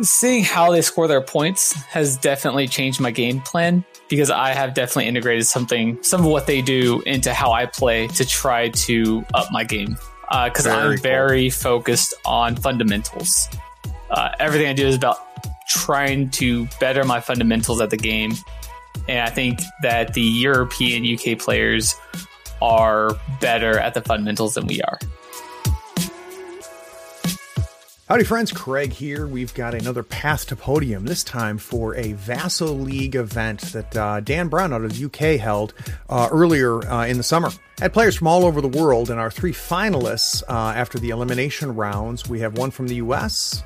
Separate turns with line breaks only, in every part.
Seeing how they score their points has definitely changed my game plan because I have definitely integrated something, some of what they do into how I play to try to up my game. Because uh, I'm cool. very focused on fundamentals. Uh, everything I do is about trying to better my fundamentals at the game. And I think that the European UK players are better at the fundamentals than we are.
Howdy, friends. Craig here. We've got another Path to Podium, this time for a Vassal League event that uh, Dan Brown out of the UK held uh, earlier uh, in the summer. Had players from all over the world, and our three finalists uh, after the elimination rounds we have one from the US,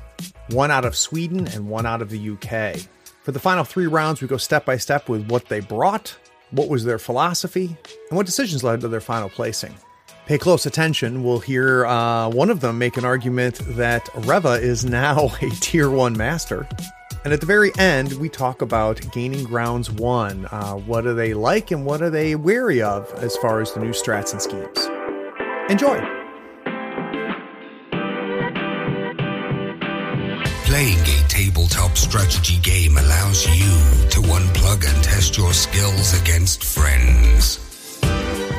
one out of Sweden, and one out of the UK. For the final three rounds, we go step by step with what they brought, what was their philosophy, and what decisions led to their final placing pay close attention, we'll hear uh, one of them make an argument that Reva is now a tier one master. And at the very end, we talk about Gaining Grounds 1. Uh, what are they like and what are they wary of as far as the new strats and schemes? Enjoy!
Playing a tabletop strategy game allows you to unplug and test your skills against friends.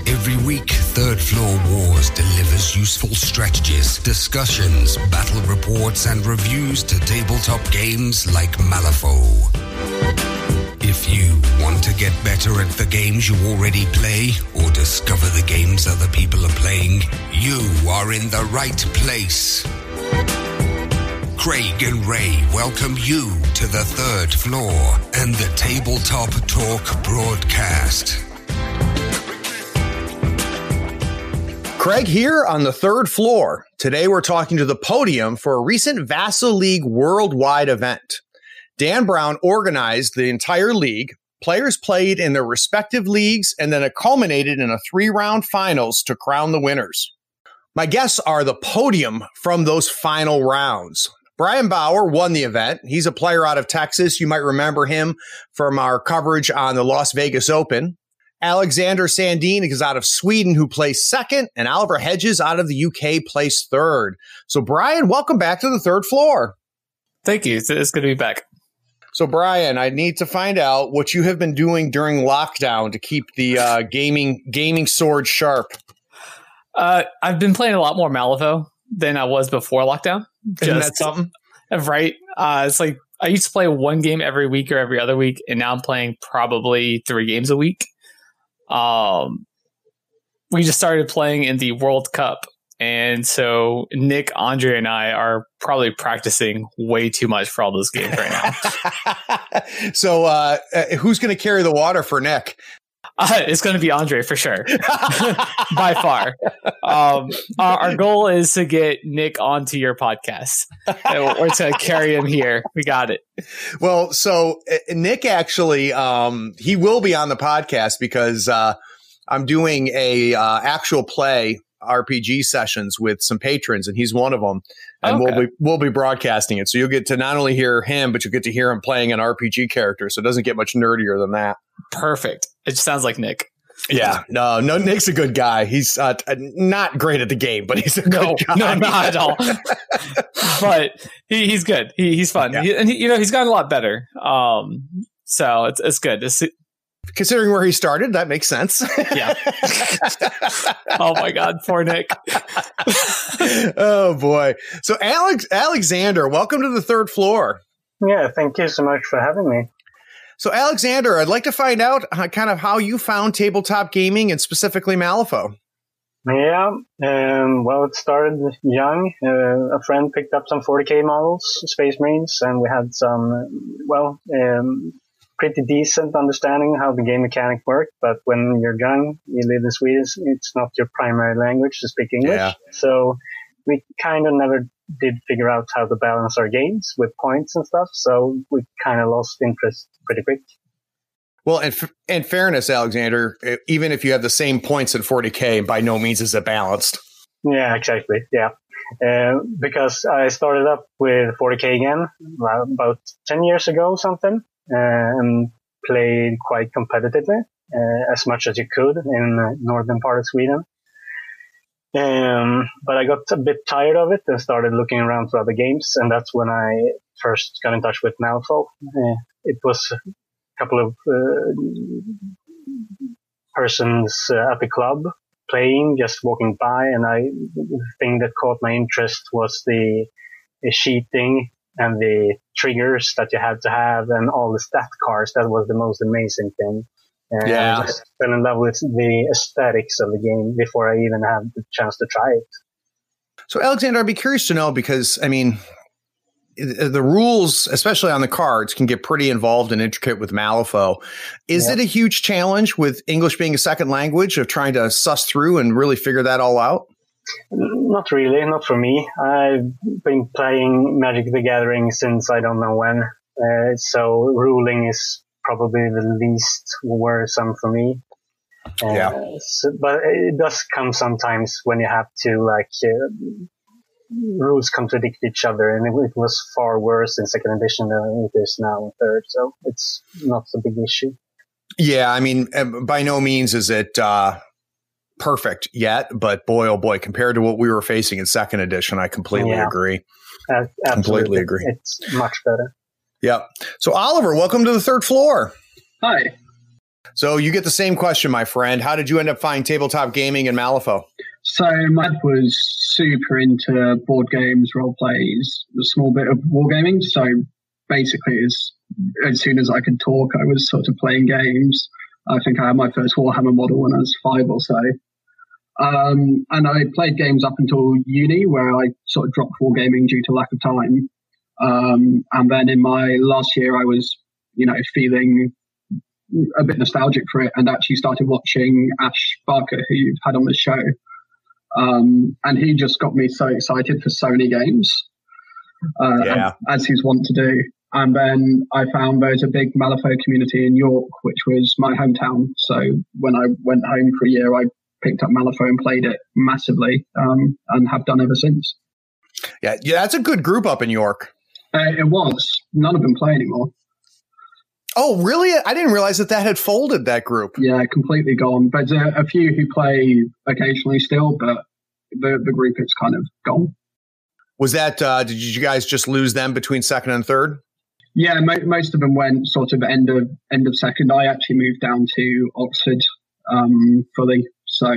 Every week, Third Floor Wars delivers useful strategies, discussions, battle reports, and reviews to tabletop games like Malifaux. If you want to get better at the games you already play or discover the games other people are playing, you are in the right place. Craig and Ray welcome you to the third floor and the Tabletop Talk broadcast.
Craig here on the third floor. Today we're talking to the podium for a recent Vassal League worldwide event. Dan Brown organized the entire league. Players played in their respective leagues and then it culminated in a three round finals to crown the winners. My guests are the podium from those final rounds. Brian Bauer won the event. He's a player out of Texas. You might remember him from our coverage on the Las Vegas Open. Alexander Sandin is out of Sweden, who placed second, and Oliver Hedges out of the UK placed third. So, Brian, welcome back to the third floor.
Thank you. It's, it's good to be back.
So, Brian, I need to find out what you have been doing during lockdown to keep the uh, gaming gaming sword sharp.
Uh, I've been playing a lot more Malifaux than I was before lockdown.
Isn't that something?
Right. Uh, it's like I used to play one game every week or every other week, and now I'm playing probably three games a week. Um, we just started playing in the World Cup. And so Nick, Andre, and I are probably practicing way too much for all those games right now.
so, uh, uh who's going to carry the water for Nick?
Uh, it's going to be Andre for sure, by far. Um, our, our, goal is to get Nick onto your podcast, or to carry him here. We got it.
Well, so uh, Nick actually, um, he will be on the podcast because uh, I'm doing a uh, actual play RPG sessions with some patrons, and he's one of them. And okay. we'll be we'll be broadcasting it, so you'll get to not only hear him, but you'll get to hear him playing an RPG character. So it doesn't get much nerdier than that.
Perfect. It just sounds like Nick.
Yeah, no, no. Nick's a good guy. He's uh, not great at the game, but he's a no, guy.
no, not at all. but he, he's good. He, he's fun, yeah. he, and he, you know he's gotten a lot better. Um, so it's it's good. It's,
Considering where he started, that makes sense.
yeah. oh my God, poor Nick.
oh boy. So Alex Alexander, welcome to the third floor.
Yeah, thank you so much for having me.
So, Alexander, I'd like to find out how, kind of how you found tabletop gaming and specifically Malifaux.
Yeah, um, well, it started young. Uh, a friend picked up some 40k models, Space Marines, and we had some, well, um, pretty decent understanding how the game mechanic worked. But when you're young, you live in Sweden, it's not your primary language to speak English. Yeah. So we kind of never did figure out how to balance our games with points and stuff. So we kind of lost interest pretty quick.
Well, in, f- in fairness, Alexander, even if you have the same points at 40K, by no means is it balanced.
Yeah, exactly. Yeah. Uh, because I started up with 40K again about 10 years ago, something, uh, and played quite competitively, uh, as much as you could in the northern part of Sweden. Um, but I got a bit tired of it and started looking around for other games, and that's when I first got in touch with Malifaux. Uh, it was a couple of uh, persons uh, at the club playing, just walking by, and I the thing that caught my interest was the, the and the triggers that you had to have and all the stat cards. That was the most amazing thing. And
Yeah.
I just fell in love with the aesthetics of the game before I even had the chance to try it.
So, Alexander, I'd be curious to know because, I mean, the rules, especially on the cards, can get pretty involved and intricate with Malifaux. Is
Yeah.
it a huge challenge with English being a second language of trying to suss through and really figure that all out?
Not really, not for me. I've been playing Magic the Gathering since I don't know when. Uh, so ruling is probably the least worrisome for me. Uh,
Yeah.
so- but it does come sometimes when you have to like uh, rules contradict each other, and it, it was far worse in second edition than it is now in third. So it's not a big issue.
Yeah, I mean, uh, by no means is it uh, perfect yet, but boy, oh boy, compared to what we were facing in second edition, I completely
Yeah.
agree.
Uh,
Completely
absolutely.
agree.
It's much better.
Yep. So, Oliver, welcome to the third floor.
Hi.
So, you get the same question, my friend. How did you end up finding tabletop gaming in Malifaux?
So my dad was super into board games, role plays, a small bit of wargaming. So basically, as as soon as I could talk, I was sort of playing games. I think I had my first Warhammer model when I was five or so. Um, and I played games up until uni, where I sort of dropped wargaming due to lack of time. Um, and then in my last year, I was, you know, feeling a bit nostalgic for it, and actually started watching Ash Barker, who you've had on the show. Um, and he just got me so excited for Sony games, uh,
Yeah.
as he's wont to do. And then I found there's a big Malifaux community in York, which was my hometown. So when I went home for a year, I picked up Malifaux and played it massively, um, and have done ever since.
Yeah, yeah, that's a good group up in York.
Uh, it was none of them play anymore.
Oh, really? I didn't realize that that had folded that group.
Yeah, completely gone. There's a, a few who play occasionally still, but the the group is kind of gone.
Was that, uh, did you guys just lose them between second and third?
Yeah, mo- most of them went sort of end of end of second. I actually moved down to Oxford um, fully, so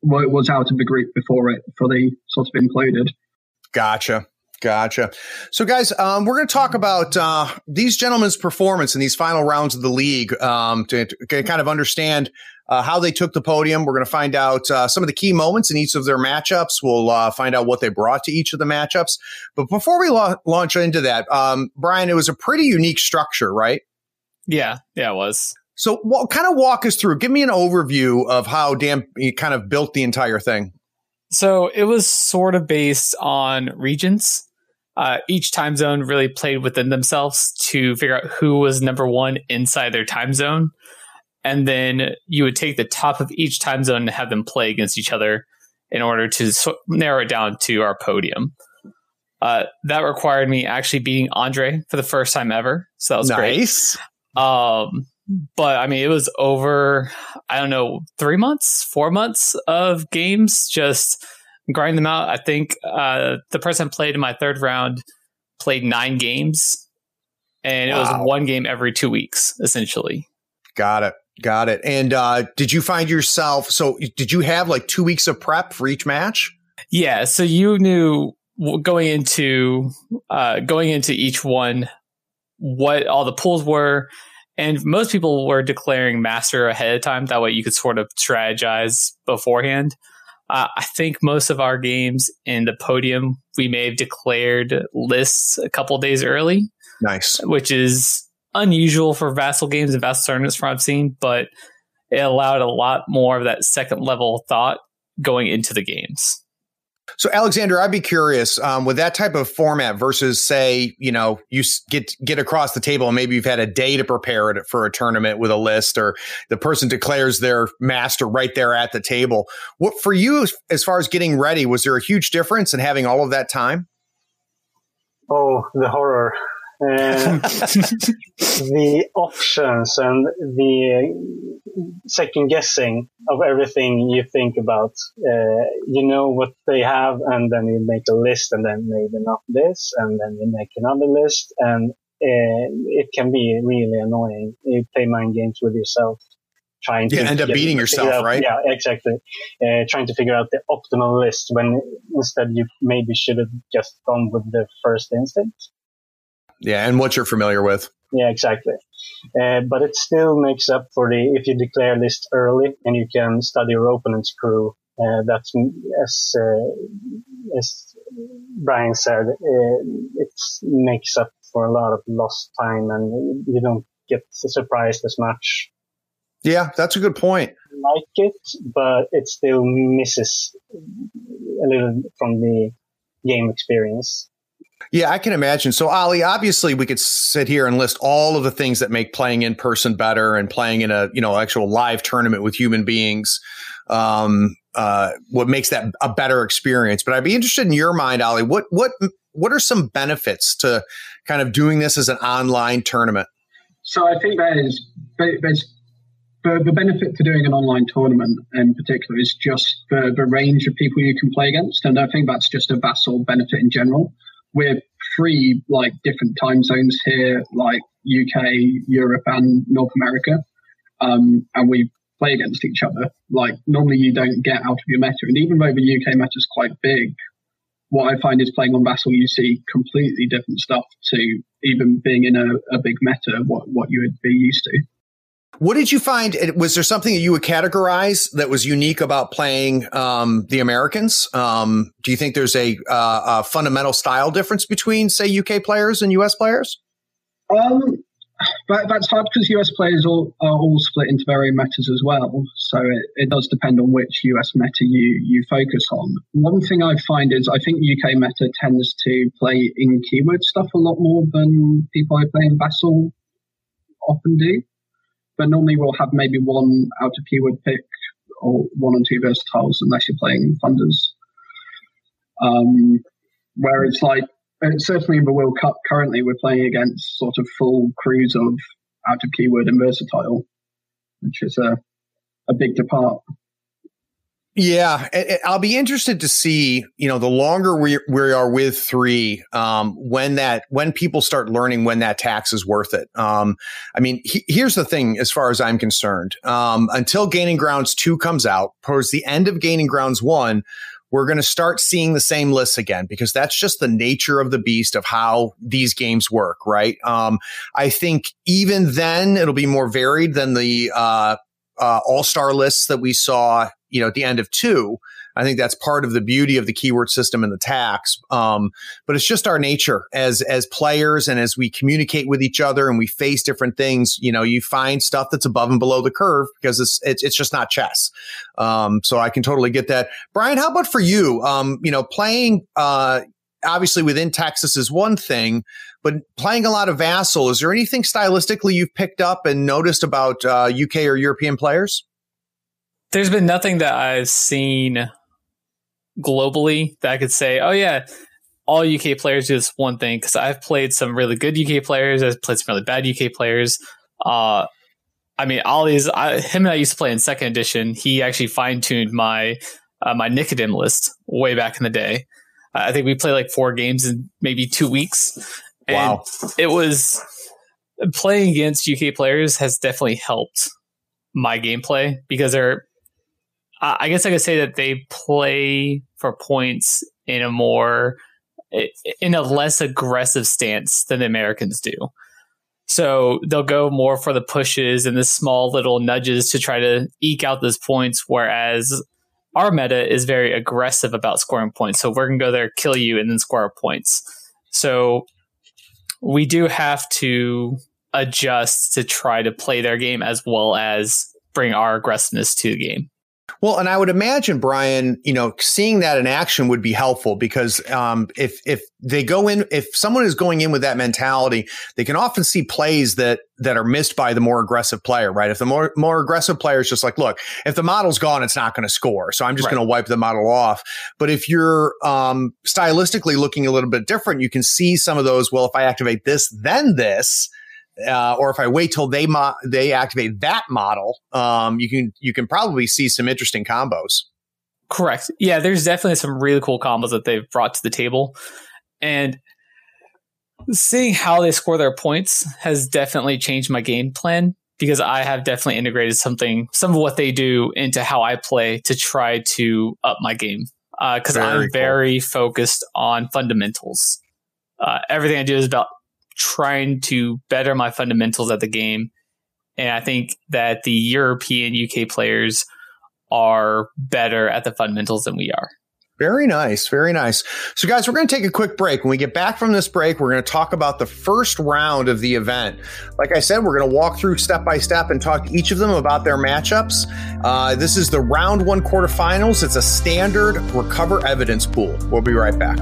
well, it was out of the group before it fully sort of imploded.
Gotcha. Gotcha. So, guys, um, we're going to talk about uh, these gentlemen's performance in these final rounds of the league um, to, to kind of understand uh, how they took the podium. We're going to find out uh, some of the key moments in each of their matchups. We'll uh, find out what they brought to each of the matchups. But before we la- launch into that, um, Brian, it was a pretty unique structure, right?
Yeah, yeah, it was.
So, what kind of walk us through? Give me an overview of how Dan kind of built the entire thing.
So it was sort of based on regions. Uh, each time zone really played within themselves to figure out who was number one inside their time zone. And then you would take the top of each time zone and have them play against each other in order to so- narrow it down to our podium. Uh, that required me actually beating Andre for the first time ever. So that was great.
nice.
Um, but I mean, it was over, I don't know, three months, four months of games, just grinding them out. I think uh, the person played in my third round played nine games, and it was one game every two weeks, essentially.
Got it. Got it. And uh, did you find yourself? So, did you have like two weeks of prep for each match?
Yeah, so you knew going into uh, going into each one what all the pools were, and most people were declaring master ahead of time. That way, you could sort of strategize beforehand. Uh, I think most of our games in the podium we may have declared lists a couple days early,
Nice.
which is unusual for Vassal games and Vassal tournaments from what I've seen, but it allowed a lot more of that second level thought going into the games.
So, Alexander, I'd be curious um, with that type of format versus, say, you know, you get get across the table and maybe you've had a day to prepare it for a tournament with a list, or the person declares their master right there at the table. What for you, as- as far as getting ready, was there a huge difference in having all of that time?
Oh, the horror. Uh, the options and the second guessing of everything you think about. Uh, you know what they have, and then you make a list, and then maybe not this, and then you make another list, and uh, it can be really annoying. You play mind games with yourself trying to
end up beating yourself,
out,
right?
Yeah, exactly. Uh, trying to figure out the optimal list when instead you maybe should have just gone with the first instinct.
Yeah, and what you're familiar with.
Yeah, exactly. Uh, but it still makes up for the if you declare list early and you can study your opponent's crew. Uh, that's as uh, as Brian said, uh, it makes up for a lot of lost time, and you don't get surprised as much.
Yeah, that's a good point.
Like it, but it still misses a little from the game experience.
Yeah, I can imagine. So, Ali, obviously, we could sit here and list all of the things that make playing in person better and playing in a you know actual live tournament with human beings. Um, uh, what makes that a better experience? But I'd be interested in your mind, Ali. What what what are some benefits to kind of doing this as an online tournament?
So I think there's there's the, benefit to doing an online tournament in particular is just the, the range of people you can play against, and I think that's just a Vassal benefit in general. We're three like different time zones here, like UK, Europe, and North America, um, and we play against each other. Like normally you don't get out of your meta, and even though the UK meta is quite big, what I find is playing on Vassal, you see completely different stuff to even being in a, a big meta, what what you would be used to.
What did you find? Was there something that you would categorize that was unique about playing um, the Americans? Um, do you think there's a, uh, a, fundamental style difference between, say, UK players and US players?
Um, that, that's hard because US players all, are all split into very metas as well. So it, it does depend on which US meta you, you focus on. One thing I find is I think UK meta tends to play in keyword stuff a lot more than people I play in Vassal often do but normally we'll have maybe one out of keyword pick or one or two versatiles unless you're playing funders. Um, where it's like, certainly in the World Cup currently, we're playing against sort of full crews of out of keyword and versatile, which is a, a big depart.
Yeah, I'll be interested to see, you know, the longer we, we are with three, um, when that, when people start learning when that tax is worth it. Um, I mean, he, here's the thing, as far as I'm concerned, um, until Gaining Grounds 2 comes out, towards the end of Gaining Grounds 1, we're going to start seeing the same lists again because that's just the nature of the beast of how these games work, right? Um, I think even then it'll be more varied than the, uh, uh, all star lists that we saw you know, at the end of two. I think that's part of the beauty of the keyword system and the tax. Um, but it's just our nature as as players and as we communicate with each other and we face different things. You know, you find stuff that's above and below the curve because it's it's, it's just not chess. Um, so I can totally get that. Brian, how about for you? Um, you know, playing uh, obviously within Texas is one thing, but playing a lot of Vassal, is there anything stylistically you've picked up and noticed about uh, UK or European players?
There's been nothing that I've seen globally that I could say, oh yeah, all UK players do this one thing. Because I've played some really good UK players, I've played some really bad UK players. Uh, I mean, Ollie's I, him and I used to play in second edition. He actually fine tuned my uh, my Nicodem list way back in the day. I think we played like four games in maybe two weeks. And
wow!
It was playing against UK players has definitely helped my gameplay because they're I guess I could say that they play for points in a more in a less aggressive stance than the Americans do. So they'll go more for the pushes and the small little nudges to try to eke out those points, whereas our meta is very aggressive about scoring points. So we're gonna go there, kill you, and then score our points. So we do have to adjust to try to play their game as well as bring our aggressiveness to the game.
Well, and I would imagine, Brian, you know, seeing that in action would be helpful because um, if if they go in, if someone is going in with that mentality, they can often see plays that that are missed by the more aggressive player, right? If the more more aggressive player is just like, look, if the model's gone, it's not going to score, so I'm just right. going to wipe the model off. But if you're um, stylistically looking a little bit different, you can see some of those. Well, if I activate this, then this uh, or if I wait till they mo- they activate that model, um, you can you can probably see some interesting combos.
Correct. Yeah, there's definitely some really cool combos that they've brought to the table, and seeing how they score their points has definitely changed my game plan because I have definitely integrated something some of what they do into how I play to try to up my game Uh because uh, I'm cool. very focused on fundamentals. Uh, everything I do is about trying to better my fundamentals at the game. And I think that the European UK players are better at the fundamentals than we are.
Very nice. Very nice. So, guys, we're going to take a quick break. When we get back from this break, we're going to talk about the first round of the event. Like I said, we're going to walk through step by step and talk to each of them about their matchups. Uh, this is the round one quarterfinals. It's a standard recover evidence pool. We'll be right back.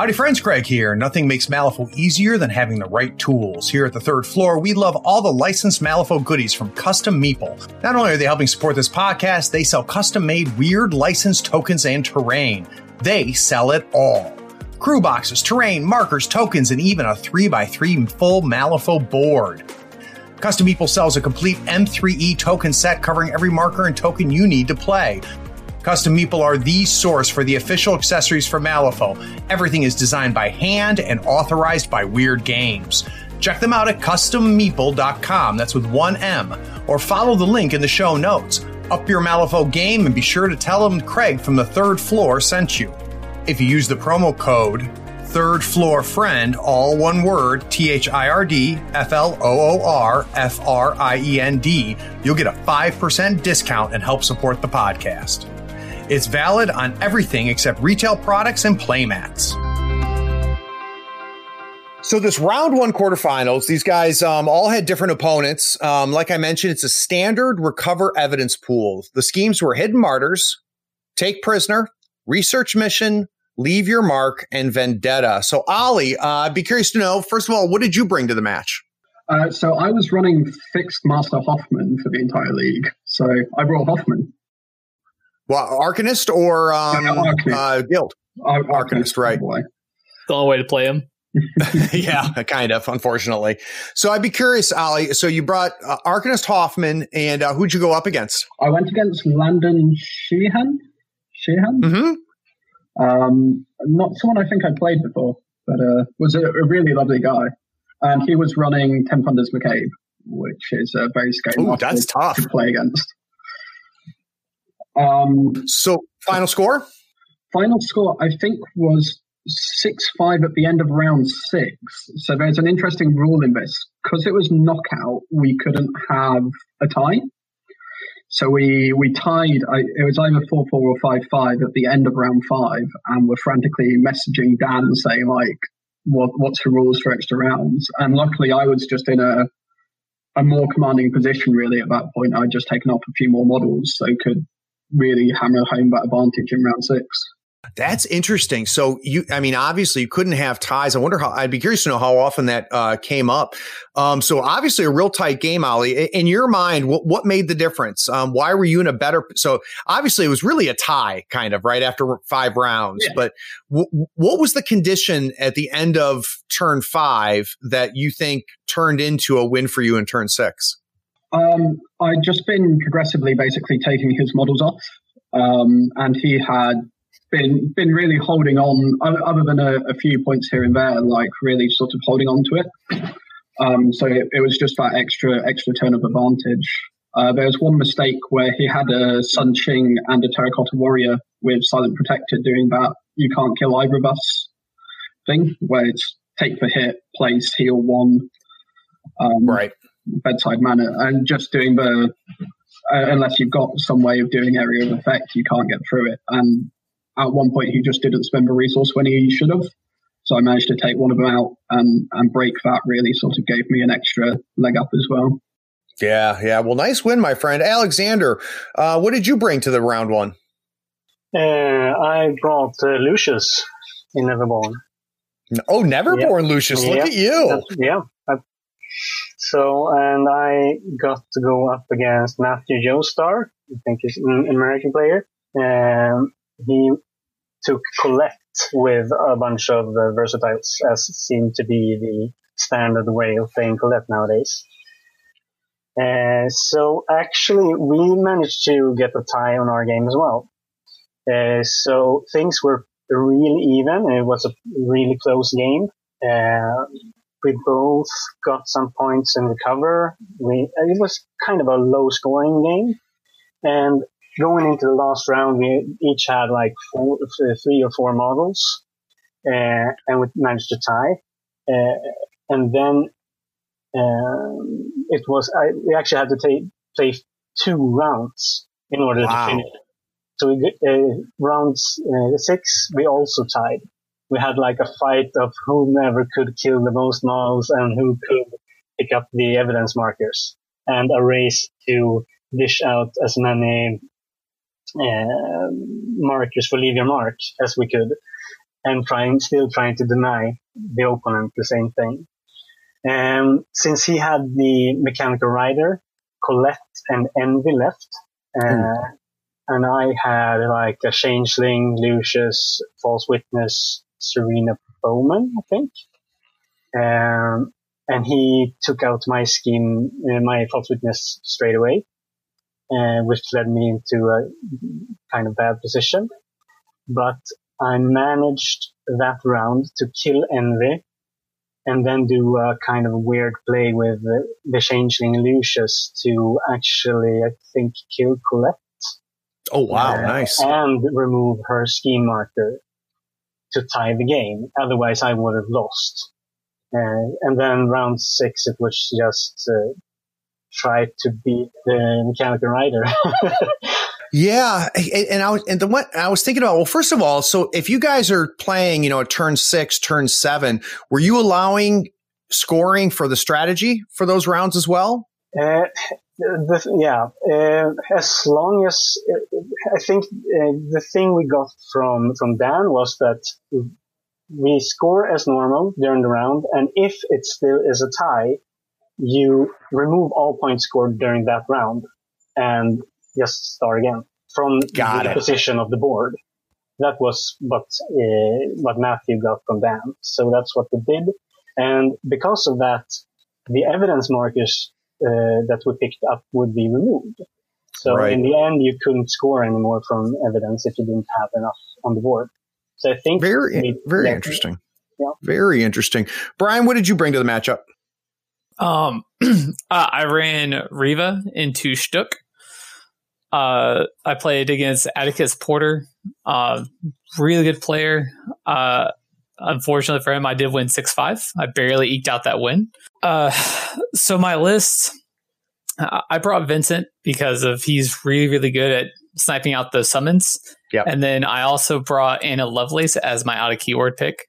Howdy friends, Craig here. Nothing makes Malifaux easier than having the right tools. Here at the third floor, we love all the licensed Malifaux goodies from Custom Meeple. Not only are they helping support this podcast, they sell custom made weird licensed tokens and terrain. They sell it all. Crew boxes, terrain, markers, tokens, and even a 3x3 full Malifaux board. Custom Meeple sells a complete M3E token set covering every marker and token you need to play. Custom Meeple are the source for the official accessories for Malifaux. Everything is designed by hand and authorized by Weird Games. Check them out at custommeeple.com, that's with one M, or follow the link in the show notes. Up your Malifaux game and be sure to tell them Craig from the third floor sent you. If you use the promo code third floor friend, all one word, T H I R D F L O O R F R I E N D, you'll get a 5% discount and help support the podcast. It's valid on everything except retail products and playmats. So this round one quarterfinals, these guys um, all had different opponents. Um, like I mentioned, it's a standard recover evidence pool. The schemes were hidden martyrs, take prisoner, research mission, leave your mark, and vendetta. So Ali, uh, I'd be curious to know first of all, what did you bring to the match?
Uh, so I was running fixed Master Hoffman for the entire league. So I brought Hoffman.
Well, Arcanist or um, yeah, Arcanist. Uh, Guild?
Ar- Arcanist,
right.
The only way to play him.
yeah, kind of, unfortunately. So I'd be curious, Ali. So you brought uh, Arcanist Hoffman, and uh, who'd you go up against?
I went against Landon Sheehan. Sheehan?
Mm-hmm.
Um, not someone I think I'd played before, but uh, was a, a, really lovely guy. And he was running Ten Thunders McCabe, which is a very scary
Ooh, that's tough
to play against.
Um, so final score?
Final score, I think, was six five at the end of round six. So there's an interesting rule in this because it was knockout. We couldn't have a tie. So we we tied. I, it was either four four or five five at the end of round five, and we're frantically messaging Dan saying like, "What what's the rules for extra rounds?" And luckily, I was just in a a more commanding position really at that point. I'd just taken off a few more models, so could really hammer home that advantage in round six.
That's interesting. So you, I mean, obviously you couldn't have ties. I wonder how. I'd be curious to know how often that uh, came up. Um, so obviously a real tight game, Ali. In your mind, what, what made the difference? Um, why were you in a better? So obviously it was really a tie, kind of right after five rounds. Yeah. But w- what was the condition at the end of turn five that you think turned into a win for you in turn six?
Um, I'd just been progressively basically taking his models off, um, and he had been been really holding on, other than a, a, few points here and there, like really sort of holding on to it. Um, so it, it, was just that extra extra turn of advantage. Uh, there was one mistake where he had a Sun Qing and a Terracotta Warrior with Silent Protector doing that you can't kill either of us thing, where it's take the hit, place, heal one.
Um, right
bedside manner and just doing the uh, unless you've got some way of doing area of effect you can't get through it and at one point he just didn't spend the resource when he should have. So I managed to take one of them out and, and break that really sort of gave me an extra leg up as well.
Yeah, yeah. Well, nice win, my friend. Alexander, uh, what did you bring to the round one?
Uh, I brought uh, Lucius in Neverborn.
Oh, Neverborn, yeah. Lucius. Look
yeah.
at you.
yeah. I, so, and I got to go up against Matthew Joestar. I think he's an American player. Um, he took collect with a bunch of uh, versatiles, as seemed to be the standard way of playing collect nowadays. Uh, so actually, we managed to get a tie on our game as well. Uh, so things were really even. It was a really close game. Uh, we both got some points in recover. We, it was kind of a low scoring game. And going into the last round, we each had like four, three or four models, uh, and we managed to tie. Uh, and then um, it was I, we actually had to take, play two rounds in order wow. to finish. So we uh, rounds uh, six, we also tied. We had like a fight of whomever could kill the most models and who could pick up the evidence markers, and a race to dish out as many uh, markers for leave your mark as we could, and trying still trying to deny the opponent the same thing. Um, since he had the mechanical rider, Colette and Envy left, uh, mm. and I had like a changeling, Lucius, false witness, Serena Bowman, I think. Um, and he took out my scheme, uh, my false witness straight away, uh, which led me into a kind of bad position. But I managed that round to kill Envy and then do a kind of weird play with the, the changeling Lucius to actually, I think, kill Colette.
Oh wow, uh, nice!
And remove her scheme marker to tie the game. Otherwise, I would have lost. Uh, and then round six, it was just uh, try to beat the mechanical rider.
Yeah, and I was and the what I was thinking about. Well, first of all, so if you guys are playing, you know, a turn six, turn seven, were you allowing scoring for the strategy for those rounds as well?
Uh, the, yeah, uh, as long as uh, I think uh, the thing we got from from Dan was that we score as normal during the round, and if it still is a tie, you remove all points scored during that round, and just start again from got the it. position of the board. That was what uh, what Matthew got from Dan. So that's what we did, and because of that, the evidence markers uh, that we picked up would be removed. So right. in the end, you couldn't score anymore from evidence if you didn't have enough on the board. So I think
very we, very yeah, interesting. Yeah. Very interesting. Brian, what did you bring to the matchup?
Um, I ran Reva into Shtuk. Uh, I played against Atticus Porter, uh, really good player. Uh, unfortunately for him, I did win 6 5. I barely eked out that win. Uh, so my list, I brought Vincent because of he's really, really good at sniping out the summons.
Yep.
And then I also brought Anna Lovelace as my out of keyword pick.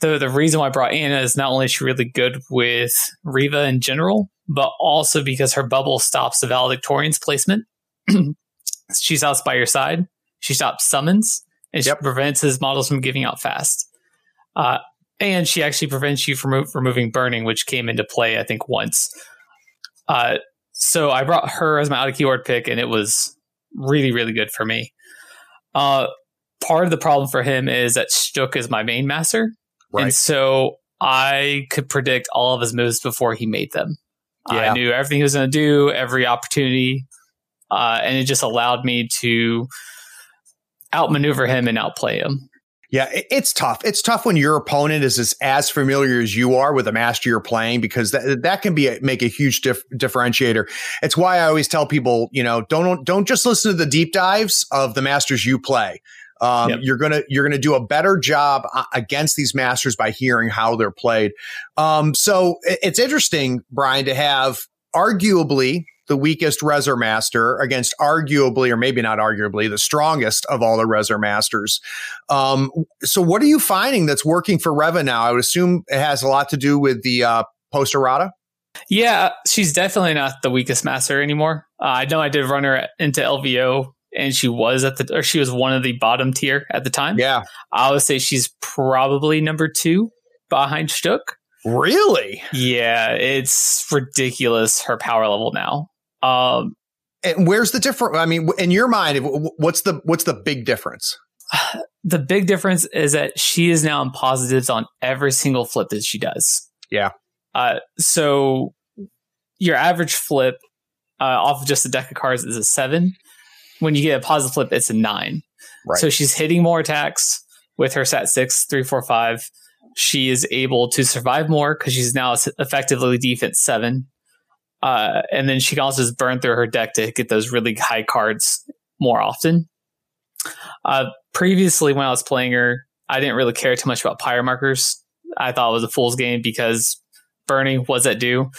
The, the reason why I brought Anna is not only is she really good with Reva in general, but also because her bubble stops the valedictorian's placement. She's stops by your side. She stops summons, and yep. she prevents his models from giving out fast. Uh, and she actually prevents you from removing burning, which came into play, I think, once. Uh, so I brought her as my out of keyword pick, and it was really, really good for me. Uh, part of the problem for him is that Shtuk is my main master, right. and so I could predict all of his moves before he made them. Yeah. I knew everything he was going to do, every opportunity uh, and it just allowed me to outmaneuver him and outplay him.
Yeah, it's tough. It's tough when your opponent is as, as familiar as you are with the master you're playing because that that can be a, make a huge dif- differentiator. It's why I always tell people, you know, don't don't just listen to the deep dives of the masters you play. Um, yep. You're gonna you're gonna do a better job uh, against these masters by hearing how they're played. Um, so it's interesting, Brian, to have arguably the weakest Resser Master against arguably, or maybe not arguably, the strongest of all the Resser Masters. Um, so, what are you finding that's working for Reva now? I would assume it has a lot to do with the uh, post errata.
Yeah, she's definitely not the weakest master anymore. Uh, I know I did run her into LVO and she was at the or she was one of the bottom tier at the time.
Yeah.
I would say she's probably number two behind Shtuk.
Really?
Yeah, it's ridiculous her power level now. Um
and where's the difference? I mean, in your mind, what's the what's the big difference?
The big difference is that she is now in positives on every single flip that she does.
Yeah.
Uh, so your average flip uh, off of just a deck of cards is a seven. When you get a positive flip, it's a nine. Right. So she's hitting more attacks with her sat six, three, four, five. She is able to survive more because she's now effectively defense seven. Uh, and then she can also just burn through her deck to get those really high cards more often. Uh, previously, when I was playing her, I didn't really care too much about pyre markers. I thought it was a fool's game because burning was at do.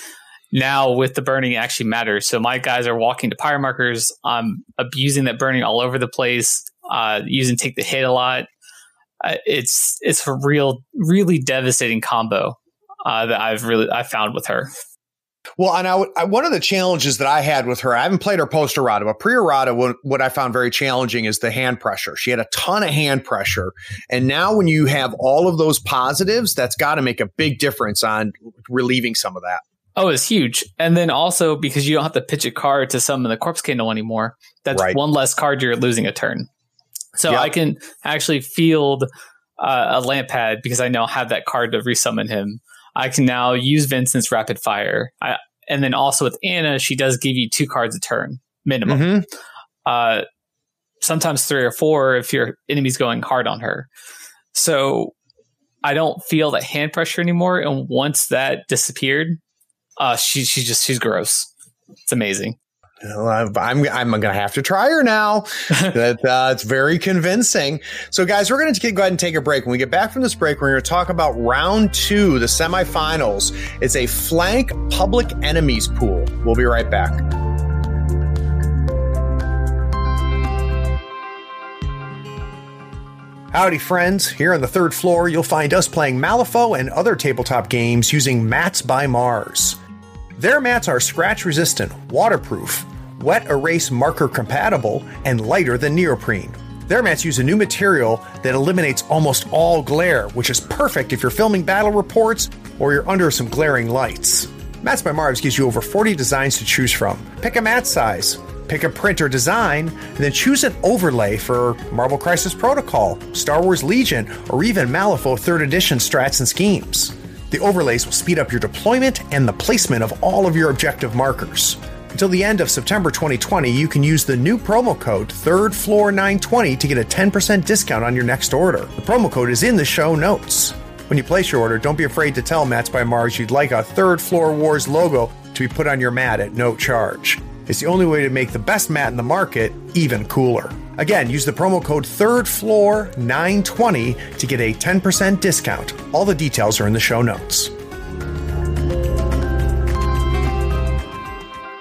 Now with the burning it actually matters. So my guys are walking to pyre markers. I'm abusing that burning all over the place. Uh, using take the hit a lot. Uh, it's it's a real really devastating combo uh, that I've really I found with her.
Well, and I, I, one of the challenges that I had with her, I haven't played her post errata, but pre errata, what, what I found very challenging is the hand pressure. She had a ton of hand pressure. And now when you have all of those positives, that's got to make a big difference on relieving some of that.
Oh, it's huge. And then also because you don't have to pitch a card to summon the corpse candle anymore, that's right. one less card you're losing a turn. So yep. I can actually field uh, a Lampad because I now have that card to resummon him. I can now use Vincent's rapid fire. I, and then also with Anna, she does give you two cards a turn minimum. Mm-hmm. Uh, sometimes three or four if your enemy's going hard on her. So I don't feel that hand pressure anymore. And once that disappeared, uh, she she's just she's gross. It's amazing.
I'm I'm going to have to try her now. that uh, it's very convincing. So, guys, we're going to go ahead and take a break. When we get back from this break, we're going to talk about round two, the semifinals. It's a flank public enemies pool. We'll be right back. Howdy, friends. Here on the third floor, you'll find us playing Malifaux and other tabletop games using Mats by Mars. Their mats are scratch resistant, waterproof, wet erase marker compatible, and lighter than neoprene. Their mats use a new material that eliminates almost all glare, which is perfect if you're filming battle reports or you're under some glaring lights. Mats by Mars gives you over 40 designs to choose from. Pick a mat size, pick a print or design, and then choose an overlay for Marvel Crisis Protocol, Star Wars Legion, or even Malifaux 3rd Edition strats and schemes. The overlays will speed up your deployment and the placement of all of your objective markers. Until the end of September 2020, you can use the new promo code Third Floor 920 to get a 10% discount on your next order. The promo code is in the show notes. When you place your order, don't be afraid to tell Mats by Mars you'd like a Third Floor Wars logo to be put on your mat at no charge. It's the only way to make the best mat in the market even cooler. Again, use the promo code Third Floor 920 to get a 10% discount. All the details are in the show notes.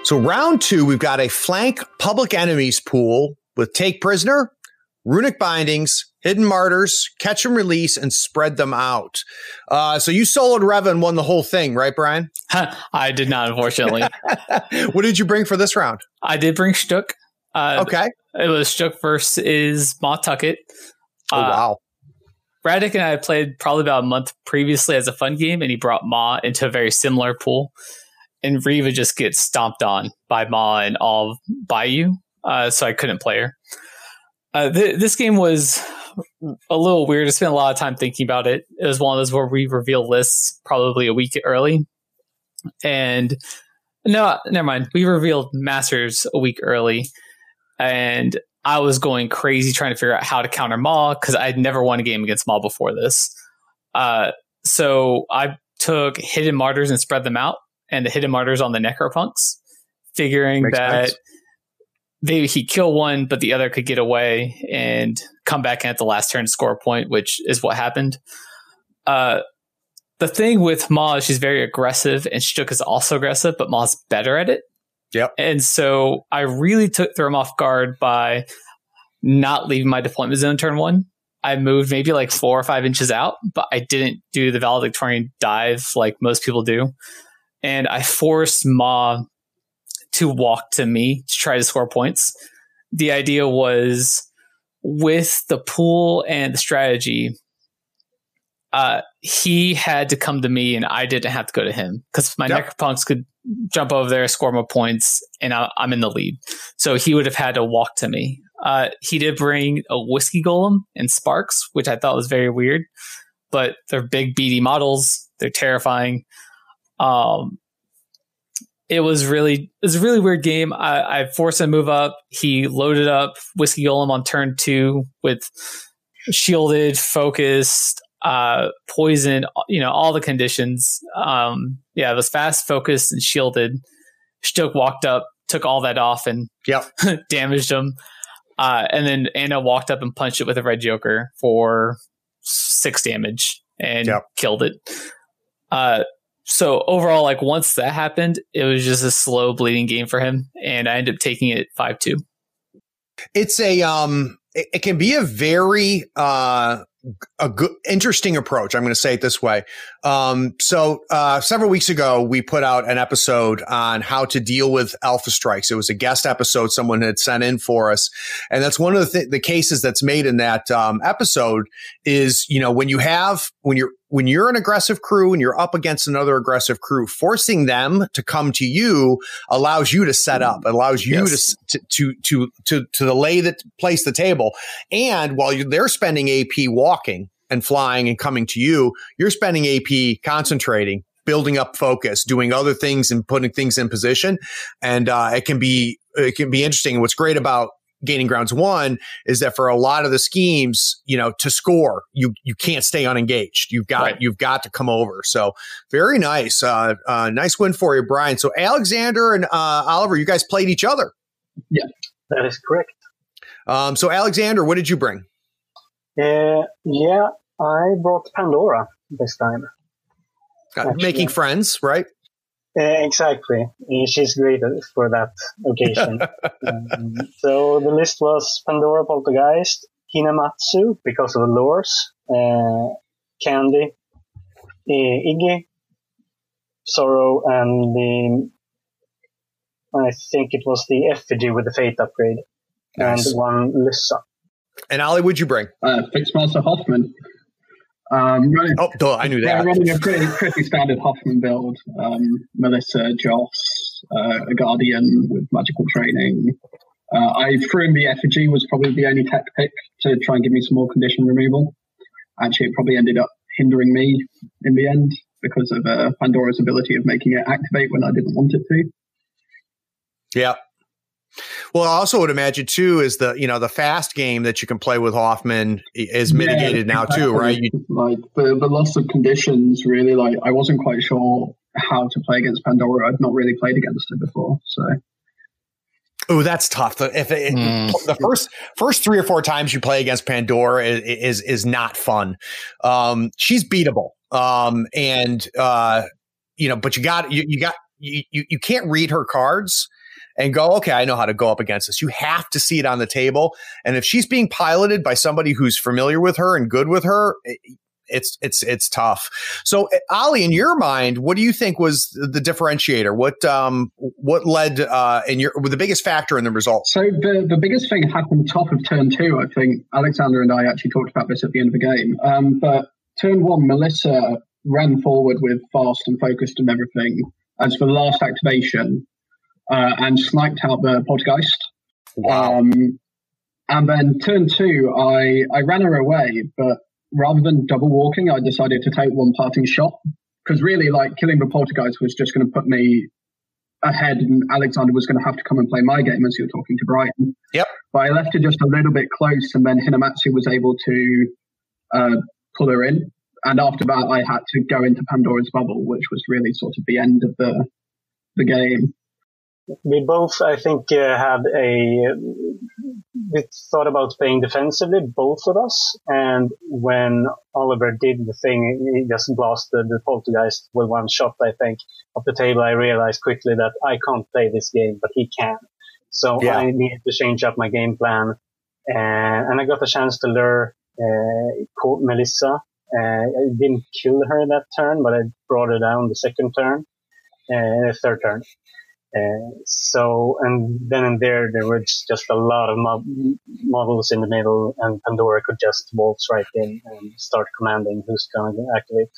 So, round two, we've got a flank public enemies pool with Take Prisoner, Runic Bindings, Hidden Martyrs, Catch and Release, and Spread Them Out. Uh, so, you soloed Revan won the whole thing, right, Brian?
I did not, unfortunately.
what did you bring for this round?
I did bring Shtuk.
Uh, okay.
It was Shtuk versus Ma Tucket.
Oh, uh, wow.
Radic and I played probably about a month previously as a fun game, and he brought Ma into a very similar pool and Reva just gets stomped on by Ma and all by you. Uh, so I couldn't play her. Uh, th- this game was a little weird. I spent a lot of time thinking about it. It was one of those where we reveal lists probably a week early. And no, never mind. We revealed Masters a week early. And I was going crazy trying to figure out how to counter Ma because I'd never won a game against Ma before this. Uh, so I took Hidden Martyrs and spread them out and the hidden martyrs on the necropunks, figuring Makes that sense. they he kill one, but the other could get away and come back in at the last turn score a point, which is what happened. Uh, the thing with Ma is she's very aggressive, and Shtuk is also aggressive, but Ma's better at it.
Yep.
And so I really took threw him off guard by not leaving my deployment zone turn one. I moved maybe like four or five inches out, but I didn't do the valedictorian dive like most people do. And I forced Ma to walk to me to try to score points. The idea was with the pool and the strategy, uh, he had to come to me and I didn't have to go to him because my yep. necropunks could jump over there, score more points, and I, am in the lead. So he would have had to walk to me. Uh, he did bring a whiskey golem and sparks, which I thought was very weird, but they're big beady models. They're terrifying. Um, it was really it was a really weird game. I, I forced him to move up. He loaded up whiskey golem on turn two with shielded, focused, uh, poison, you know, all the conditions. Um, yeah, it was fast, focused, and shielded. Shtuk walked up, took all that off, and
yep.
damaged him. Uh, and then Anna walked up and punched it with a red joker for six damage and yep. killed it. Uh, so overall, like once that happened, it was just a slow bleeding game for him, and I ended up taking it five two.
It's a um, it, it can be a very uh a good, interesting approach. I'm going to say it this way. Um, so, uh, several weeks ago, we put out an episode on how to deal with alpha strikes. It was a guest episode someone had sent in for us. And that's one of the, th- the cases that's made in that, um, episode is, you know, when you have, when you're, when you're an aggressive crew and you're up against another aggressive crew, forcing them to come to you allows you to set up, allows you yes. to, to, to, to, to, the lay that place the table. And while they're spending AP walking and flying and coming to you, you're spending AP concentrating, building up focus, doing other things and putting things in position. And, uh, it can be, it can be interesting. what's great about gaining grounds one is that for a lot of the schemes, you know, to score, you you can't stay unengaged. You've got right. you've got to come over. So very nice, uh, uh, nice win for you, Brian. So Alexander and uh, Oliver, you guys played each other.
Yeah, that is correct.
Um, so Alexander, what did you bring?
Uh, yeah, I brought Pandora this time.
making friends, right?
Uh, exactly. She's great for that occasion. um, so the list was Pandora Poltergeist, Hinamatsu because of the lures, uh, Candy, uh, Iggy, Sorrow, and the I think it was the effigy with the fate upgrade, nice. and one Lyssa.
And Ali, would you bring?
Uh, Fixmaster Hoffman. Um,
running, oh, duh, I knew that.
Yeah, running a pretty, pretty standard Hoffman build. Um, Melissa, Joss, uh, a Guardian with magical training. Uh, I threw in the effigy was probably the only tech pick to try and give me some more condition removal. Actually, it probably ended up hindering me in the end because of uh, Pandora's ability of making it activate when I didn't want it to.
Yeah, well, I also would imagine too is the you know the fast game that you can play with Hoffman is mitigated yeah, now exactly. too, right?
Like the the loss of conditions, really. Like I wasn't quite sure how to play against Pandora. I've not really played against her before, so.
Oh, that's tough. If it, mm. the first first three or four times you play against Pandora is is, is not fun. Um, she's beatable, um, and uh, you know, but you got you, you got you, you can't read her cards and go, okay, I know how to go up against this. You have to see it on the table. And if she's being piloted by somebody who's familiar with her and good with her, it's it's it's tough. So, Ali, in your mind, what do you think was the differentiator? What um what led uh in your the biggest factor in the result?
So the the biggest thing happened top of turn two. I think Alexander and I actually talked about this at the end of the game. Um, but turn one, Melissa ran forward with fast and focused and everything. As for the last activation, uh, and sniped out the Poltergeist.
Wow. Um,
and then turn two, I, I ran her away, but rather than double walking, I decided to take one parting shot. Because really, like, killing the Poltergeist was just going to put me ahead, and Alexander was going to have to come and play my game as you were talking to Brian.
Yep.
But I left it just a little bit close, and then Hinamatsu was able to uh, pull her in. And after that, I had to go into Pandora's bubble, which was really sort of the end of the the game
we both, I think, uh, had a we thought about playing defensively, both of us. And when Oliver did the thing, he just blasted the poltergeist with one shot, I think, off the table. I realized quickly that I can't play this game, but he can. So yeah. I needed to change up my game plan. And, and I got a chance to lure uh, Melissa. Uh, I didn't kill her that turn, but I brought her down the second turn, uh, third turn. Uh, so, and then and there, there was just a lot of mob- models in the middle, and Pandora could just waltz right in and start commanding who's going to activate.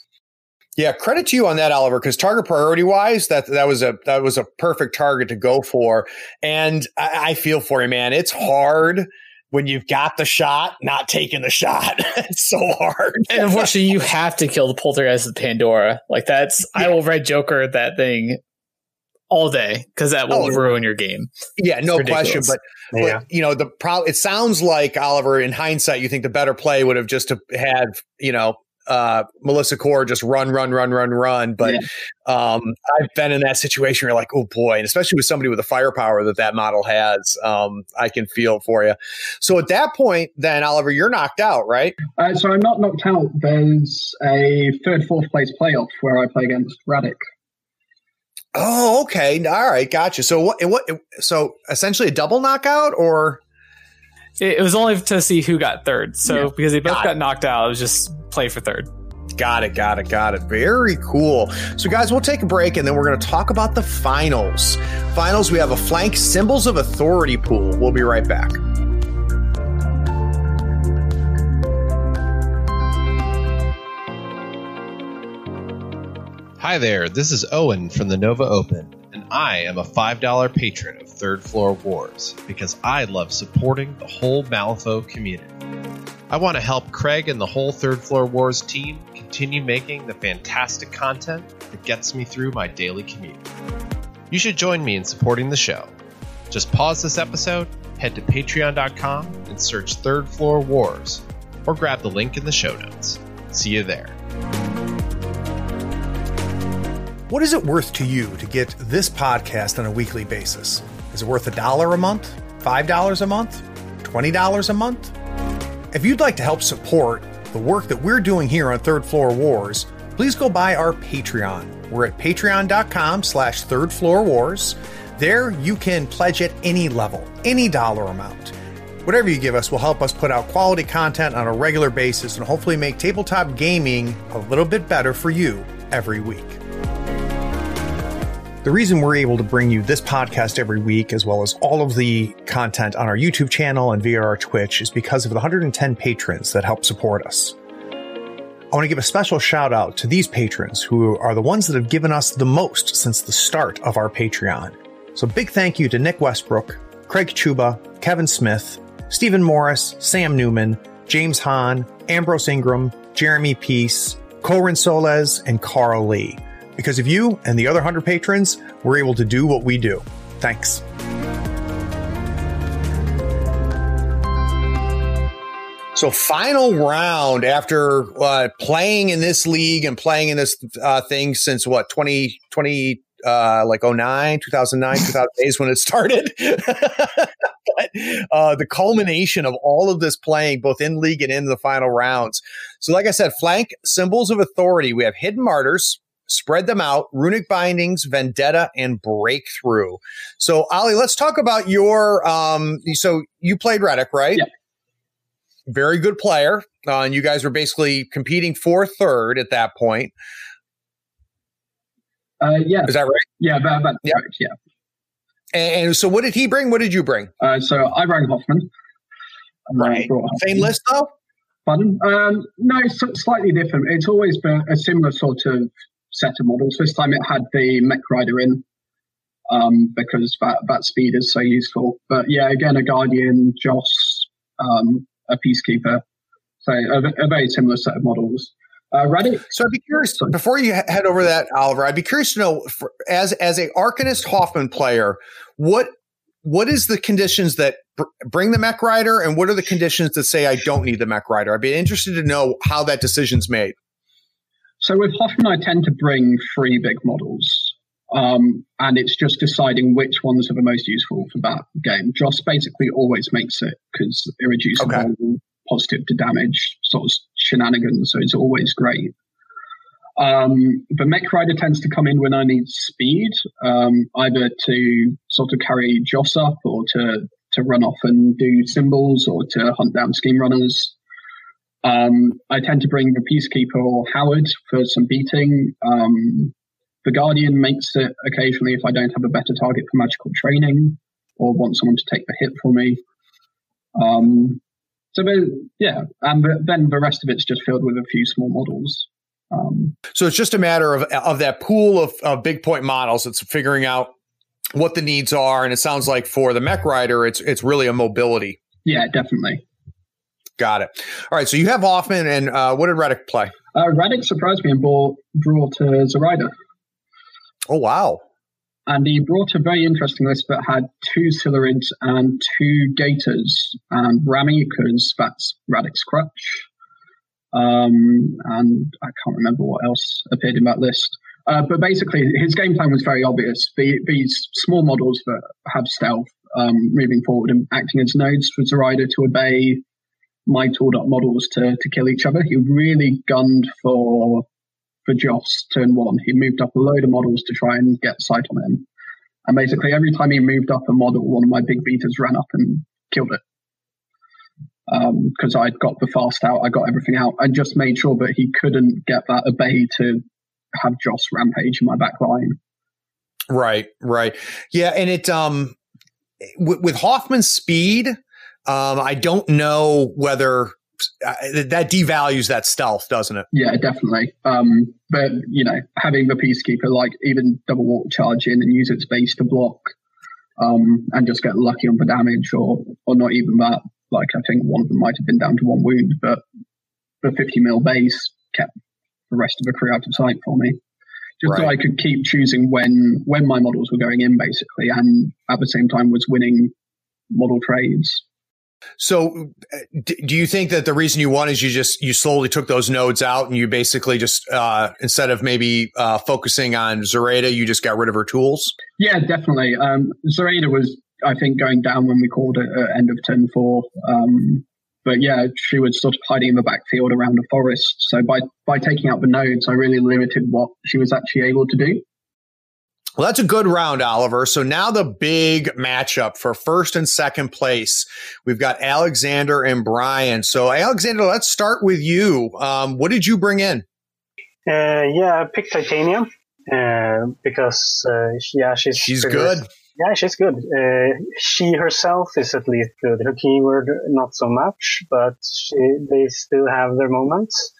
Yeah, credit to you on that, Oliver, because target priority wise, that that was a that was a perfect target to go for. And I, I feel for you, man. It's hard when you've got the shot, not taking the shot. it's so hard.
and unfortunately, you have to kill the poltergeist with Pandora. Like that's yeah. I will red Joker that thing all day because that will oh, ruin your game.
Yeah, no question. But, yeah. but, you know, the problem. It sounds like Oliver, in hindsight, you think the better play would have just had you know uh, Melissa K.O.R.E. just run, run, run, run, run. But yeah. um, I've been in that situation where you're like, oh boy, and especially with somebody with the firepower that that model has, um, I can feel for you. So at that point, then Oliver, you're knocked out, right?
Uh, so I'm not knocked out. There's a third, fourth place playoff where I play against Radic.
Oh, okay. All right, gotcha. So what? What? So essentially a double knockout, or
it, was only to see who got third. So yeah. because they both got, got knocked out, it was just play for third.
Got it, got it, got it. Very cool. So, guys, we'll take a break and then we're going to talk about the finals. Finals, we have a flank symbols of authority pool. We'll be right back.
Hi there, this is Owen from the Nova Open, and I am a $5 patron of Third Floor Wars because I love supporting the whole Malifaux community. I want to help Craig and the whole Third Floor Wars team continue making the fantastic content that gets me through my daily commute. You should join me in supporting the show. Just pause this episode, head to patreon.com, and search Third Floor Wars, or grab the link in the show notes. See you there.
What is it worth to you to get this podcast on a weekly basis? Is it worth a dollar a month? $5 a month? $20 a month? If you'd like to help support the work that we're doing here on Third Floor Wars, please go by our Patreon. We're at patreon.com slash third floor wars. There you can pledge at any level, any dollar amount. Whatever you give us will help us put out quality content on a regular basis and hopefully make tabletop gaming a little bit better for you every week. The reason we're able to bring you this podcast every week, as well as all of the content on our YouTube channel and via our Twitch, is because of the 110 patrons that help support us. I want to give a special shout out to these patrons who are the ones that have given us the most since the start of our Patreon. So, big thank you to Nick Westbrook, Craig Chuba, Kevin Smith, Stephen Morris, Sam Newman, James Hahn, Ambrose Ingram, Jeremy Peace, Corin Soles, and Carl Lee. Because of you and the other 100 patrons, we're able to do what we do. Thanks. So, final round after uh, playing in this league and playing in this uh, thing since what, 20, 20 uh, like 09, 2009, 2008 is when it started. but, uh, the culmination of all of this playing, both in league and in the final rounds. So, like I said, flank symbols of authority. We have hidden martyrs, spread them out, runic bindings, vendetta, and breakthrough. So, Ali, let's talk about your. Um, so you played Redick, right?
Yep.
Very good player, uh, and you guys were basically competing for third at that point.
Uh, yeah,
is that right?
Yeah, about, about
yeah.
Right, yeah.
And, and, so, what did he bring? What did you bring?
Uh, so I bring Hoffman.
Right. Same list though.
Pardon? Um, no, it's slightly different. It's always been a similar sort of set of models. This time it had the mech rider in um, because that, that speed is so useful. But yeah, again, a guardian, Joss, um, a peacekeeper. So a, a, very similar set of models. Uh.
So I'd be curious before you head over that, Oliver. I'd be curious to know, for, as as a Arcanist Hoffman player, what what is the conditions that br- bring the mech rider, and what are the conditions that say I don't need the mech rider? I'd be interested to know how that decision's made.
So with Hoffman, I tend to bring three big models. Um, and it's just deciding which ones are the most useful for that game. Joss basically always makes it because irreducible, okay. positive to damage sort of shenanigans, so it's always great. Um, the mech rider tends to come in when I need speed, um, either to sort of carry Joss up or to to run off and do symbols or to hunt down scheme runners. Um, I tend to bring the Peacekeeper or Howard for some beating. Um, the Guardian makes it occasionally if I don't have a better target for magical training or want someone to take the hit for me. Um, so, yeah, and then the rest of it's just filled with a few small models.
Um, so it's just a matter of of that pool of, of big point models. It's figuring out what the needs are, and it sounds like for the mech rider, it's it's really a mobility.
Yeah, definitely.
Got it. All right, so you have Hoffman, and uh, what did Reddick play?
Uh, Reddick surprised me and brought brought to Zoraida.
Oh wow!
And he brought a very interesting list that had two Silurids and two Gators and Rami because that's Reddick's crutch. Um, and I can't remember what else appeared in that list. Uh, but basically, his game plan was very obvious. The, these small models that have stealth um, moving forward and acting as nodes for Zoraida to obey my tooled up models to, to kill each other. He really gunned for for Joss turn one. He moved up a load of models to try and get sight on him. And basically, every time he moved up a model, one of my big beaters ran up and killed it Um because um, I'd got the fast out, I got everything out, and just made sure that he couldn't get that obey to have Joss rampage in my back line.
Right, right, yeah, and it um with Hoffman's speed, um, I don't know whether uh, that devalues that stealth, doesn't it?
Yeah, definitely. Um, but you know, having the peacekeeper like even double walk charge in and use its base to block, um, and just get lucky on the damage, or or not even that. Like I think one of them might have been down to one wound, but the 50 mil base kept the rest of the crew out of sight for me. Just right. so I could keep choosing when when my models were going in, basically, and at the same time was winning model trades.
So, do you think that the reason you won is you just you slowly took those nodes out and you basically just uh, instead of maybe uh, focusing on Zoraida, you just got rid of her tools?
Yeah, definitely. Um, Zoraida was I think, going down when we called it at end of turn four. Um, but yeah, she was sort of hiding in the backfield around a forest. So by by taking out the nodes, I really limited what she was actually able to do.
Well, that's a good round, Oliver. So now the big matchup for first and second place. We've got Alexander and Brian. So Alexander, let's start with you. Um, what did you bring in?
Uh, yeah, I picked Titania uh, because uh, yeah, she's
she's good.
Yeah, she's good. Uh, she herself is at least good. Her keyword, not so much, but she, they still have their moments.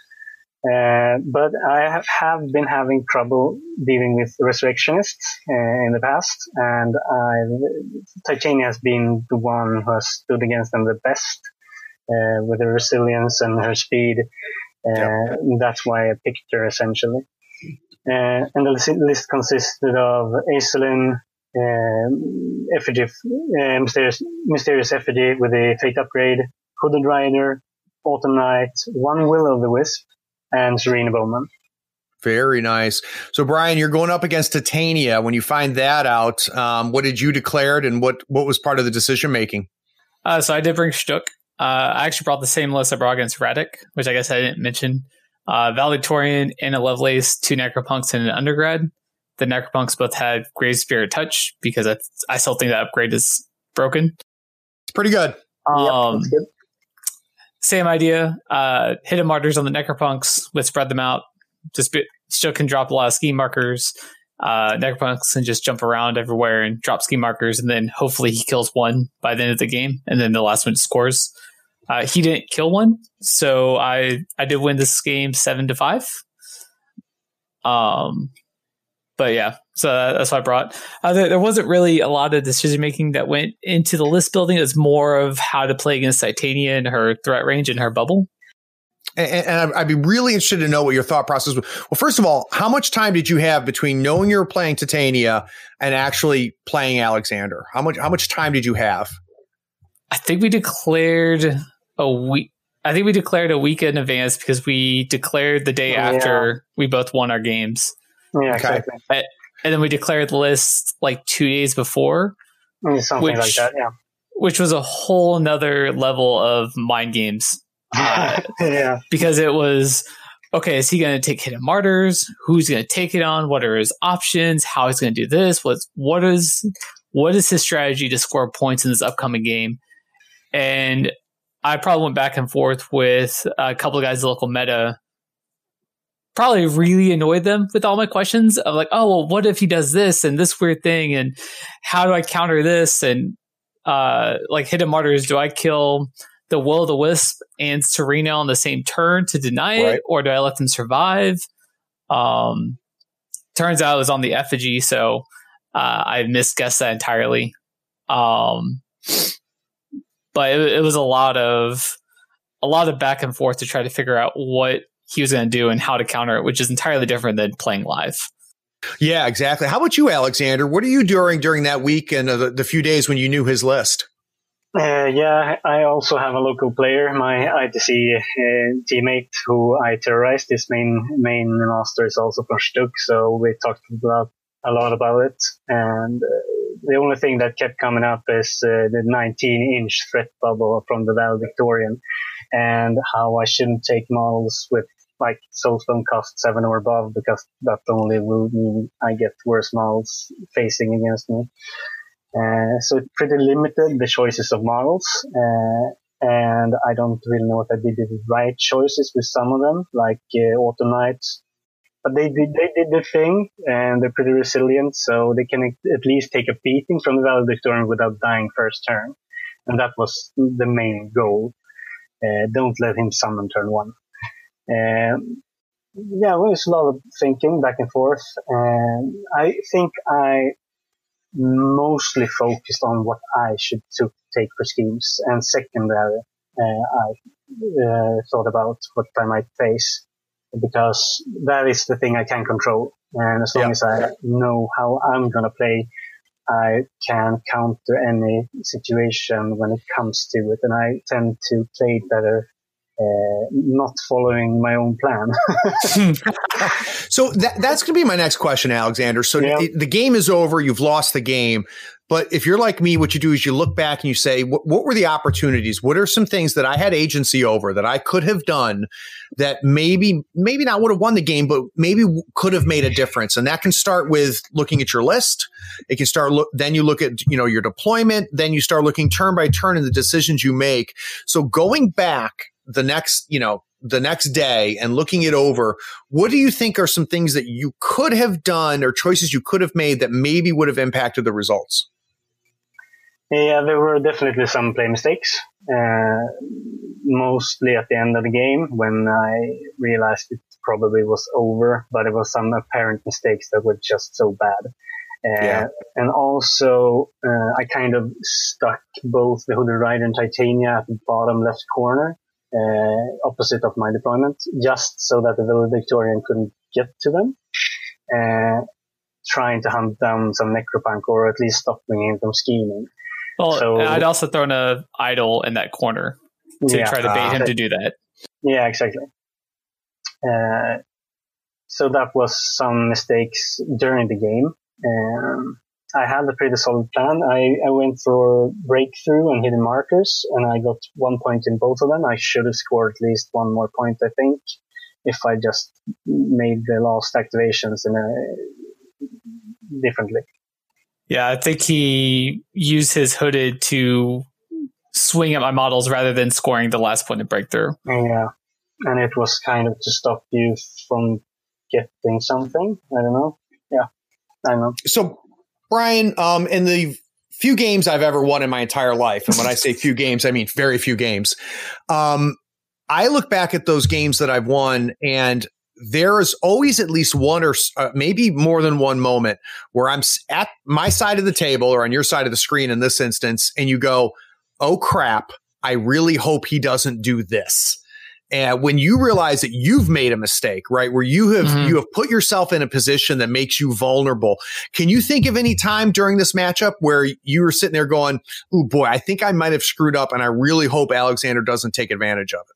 Uh, but I have, have, been having trouble dealing with resurrectionists uh, in the past, and I, Titania has been the one who has stood against them the best uh, with her resilience and her speed. Uh, that's why I picked her essentially. Uh, and the list consisted of Aislinn, um, effigy, uh, mysterious, mysterious effigy with a fate upgrade, hooded rider, autumn knight, one will o' the wisp, and Serena Bowman.
Very nice. So, Brian, you're going up against Titania. When you find that out, um, what did you declared, and what what was part of the decision making?
Uh, so I did bring Shtuk. Uh, I actually brought the same list I brought against Reddick, which I guess I didn't mention. Uh, Valedictorian and a Lovelace, two Necropunks, and an undergrad the Necropunks both had Grave Spirit Touch because I, I still think that upgrade is broken.
It's pretty good.
Um, yep, good. Same idea. Uh, hidden martyrs on the Necropunks let's spread them out. Just be, still can drop a lot of scheme markers. Uh, Necropunks can just jump around everywhere and drop scheme markers, and then hopefully he kills one by the end of the game, and then the last one scores. Uh, he didn't kill one, so I I did win this game seven to five. Um, but yeah, so that's what I brought. Uh, there, there, wasn't really a lot of decision making that went into the list building. It's more of how to play against Titania and her threat range and her bubble.
And, and, I'd be really interested to know what your thought process was. Well, first of all, how much time did you have between knowing you were playing Titania and actually playing Alexander? How much how much time did you have?
I think we declared a week. I think we declared a week in advance because we declared the day after we both won our games.
Yeah, okay. exactly.
and then we declared the list like two days before.
Something which, like that, yeah.
Which was a whole nother level of mind games.
Uh, yeah.
Because it was okay, is he going to take Hidden Martyrs? Who's going to take it on? What are his options? How he's going to do this? What's what is what is his strategy to score points in this upcoming game? And I probably went back and forth with a couple of guys in the local meta probably really annoyed them with all my questions of like, oh, well, what if he does this and this weird thing? And how do I counter this? And uh, like Hidden Martyrs, do I kill the Will o' the Wisp and Serena on the same turn to deny right. it? Or do I let them survive? Um, turns out it was on the effigy. So uh, I misguessed that entirely. Um, but it, it was a lot of a lot of back and forth to try to figure out what he was going to do and how to counter it, which is entirely different than playing live.
Yeah, exactly. How about you, Alexander? What are you doing during that week and uh, the, the few days when you knew his list?
Uh, yeah, I also have a local player, my ITC uh, teammate, who I terrorized. His main main master is also from Shtuk, so we talked about a lot about it. And uh, the only thing that kept coming up is uh, the 19 inch threat bubble from the valedictorian, and how I shouldn't take models with like soulstone cost seven or above because that only will mean I get worse models facing against me. Uh, so it's pretty limited the choices of models, uh, and I don't really know if I did the right choices with some of them, like uh, Autumn Knights. But they did they did the thing, and they're pretty resilient, so they can at least take a beating from the valedictorian without dying first turn, and that was the main goal. Uh, don't let him summon turn one. Um, yeah, well, it's a lot of thinking back and forth. And I think I mostly focused on what I should to take for schemes. And secondary, uh, I uh, thought about what I might face because that is the thing I can control. And as long yeah. as I know how I'm going to play, I can counter any situation when it comes to it. And I tend to play better uh, not following my own plan.
so that, that's going to be my next question, Alexander. So yeah. the, the, game is over. You've lost the game. But if you're like me, what you do is you look back and you say, what, what were the opportunities? What are some things that I had agency over that I could have done that maybe, maybe not would have won the game, but maybe could have made a difference? And that can start with looking at your list. It can start, look, then you look at, you know, your deployment. Then you start looking turn by turn in the decisions you make. So going back the next, you know, the next day and looking it over, what do you think are some things that you could have done or choices you could have made that maybe would have impacted the results?
Yeah, there were definitely some play mistakes, uh, mostly at the end of the game when I realized it probably was over, but it was some apparent mistakes that were just so bad. Uh, yeah. And also, uh, I kind of stuck both the Hooded Rider and Titania at the bottom left corner uh, opposite of my deployment, just so that the valedictorian couldn't get to them. Uh, trying to hunt down some necropunk or at least stopping him from scheming.
Well, so, I'd also thrown a idol in that corner to yeah, try to bait uh, him to do that.
Yeah, exactly. Uh, so that was some mistakes during the game. Um, I had a pretty solid plan. I, I went for breakthrough and hidden martyrs, and I got one point in both of them. I should have scored at least one more point, I think, if I just made the last activations in a differently.
Yeah, I think he used his hooded to swing at my models rather than scoring the last point of breakthrough.
Yeah, and it was kind of to stop you from getting something. I don't know. Yeah, I know.
So Brian, um, in the few games I've ever won in my entire life, and when I say few games, I mean very few games. Um, I look back at those games that I've won, and there is always at least one or uh, maybe more than one moment where I'm at my side of the table or on your side of the screen in this instance, and you go, "Oh crap! I really hope he doesn't do this." And when you realize that you've made a mistake, right, where you have mm-hmm. you have put yourself in a position that makes you vulnerable, can you think of any time during this matchup where you were sitting there going, "Oh boy, I think I might have screwed up, and I really hope Alexander doesn't take advantage of it."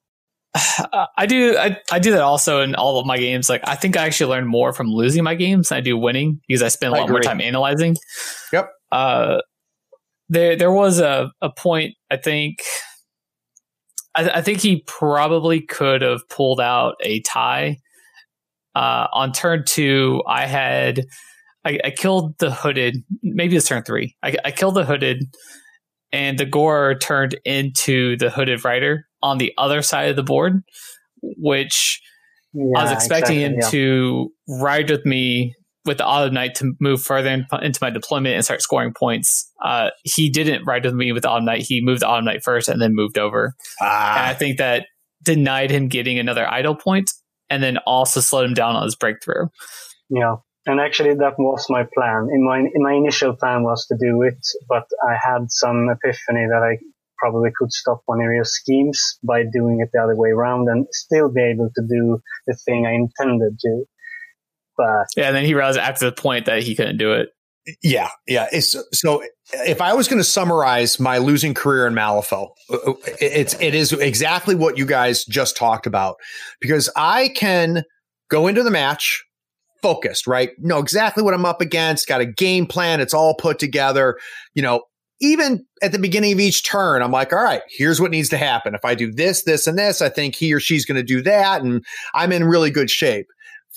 I do. I, I do that also in all of my games. Like I think I actually learn more from losing my games than I do winning because I spend a lot more time analyzing.
Yep.
Uh, there there was a a point I think. I, I think he probably could have pulled out a tie. Uh, on turn two, I had I, I killed the hooded. Maybe it's turn three. I, I killed the hooded, and the gore turned into the hooded rider on the other side of the board, which I was expecting
exactly,
him
yeah.
to ride with me with the autumn knight to move further in, into my deployment and start scoring points. Uh, he didn't ride with me with the autumn knight. He moved the auto knight first and then moved over. And I
Ah,
think that denied him getting another idle point and then also slowed him down on his breakthrough.
Yeah, and actually that was my plan. In my in my initial plan was to do it, but I had some epiphany that I probably could stop one of your schemes by doing it the other way around and still be able to do the thing I intended to. But
Yeah, and then he realized after the point that he couldn't do it.
yeah, yeah. It's, so if I was going to summarize my losing career in Malifaux, uh, it's it is exactly what you guys just talked about because I can go into the match focused, right? Know exactly what I'm up against, got a game plan, it's all put together, you know. Even at the beginning of each turn, I'm like, all right, here's what needs to happen. If I do this, this, and this, I think he or she's going to do that. And I'm in really good shape.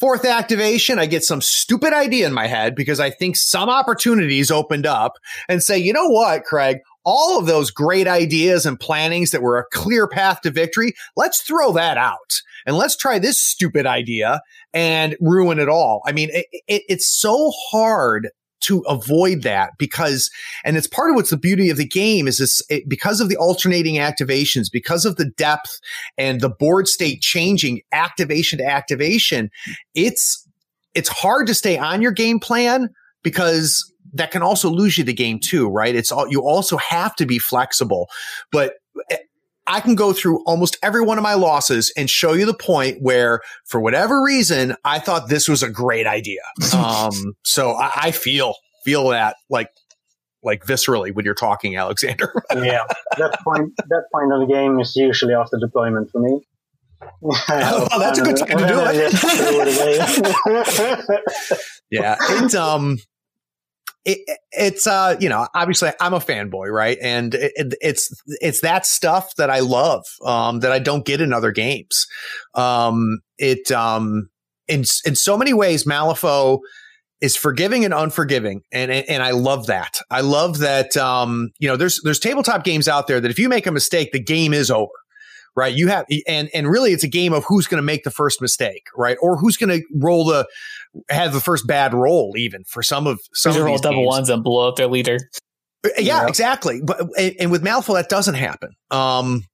Fourth activation, I get some stupid idea in my head because I think some opportunities opened up and say, you know what, Craig, all of those great ideas and plannings that were a clear path to victory, let's throw that out and let's try this stupid idea and ruin it all. I mean, it, it, it's so hard to avoid that because, and it's part of what's the beauty of the game is this it, because of the alternating activations, because of the depth and the board state changing activation to activation, it's, it's hard to stay on your game plan because that can also lose you the game too, right? It's all, you also have to be flexible, but eh, I can go through almost every one of my losses and show you the point where, for whatever reason, I thought this was a great idea. um, so I, I feel feel that like like viscerally when you're talking, Alexander.
yeah, that point that point of the game is usually after deployment for me.
Oh, that's a good time to do
it.
yeah, it's um. It, it's uh you know obviously I'm a fanboy right? And it, it, it's it's that stuff that I love um that I don't get in other games. Um it um in in so many ways Malifaux is forgiving and unforgiving and and I love that. I love that um you know there's there's tabletop games out there that if you make a mistake the game is over right you have and and really it's a game of who's going to make the first mistake right or who's going to roll the have the first bad roll even for some of some of these
double
games.
ones and blow up their leader.
Yeah,
Yeah.
exactly. But and, and with Malifaux, that doesn't happen. Um,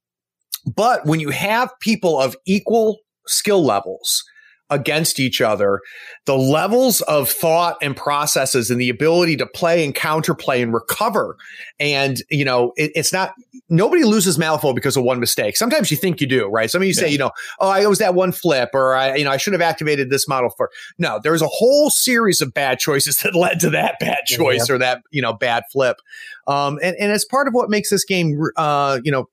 but when you have people of equal skill levels against each other, the levels of thought and processes and the ability to play and counterplay and recover, and you know, it, it's not nobody loses Malifaux because of one mistake. Sometimes you think you do, right? Some of you say,
Yeah.
you know, oh, I was that one flip, or I, you know, I should have activated this model for. No, there's a whole series of bad choices that led to that bad choice or that you know bad flip. Um, and, and it's part of what makes this game, uh, you know,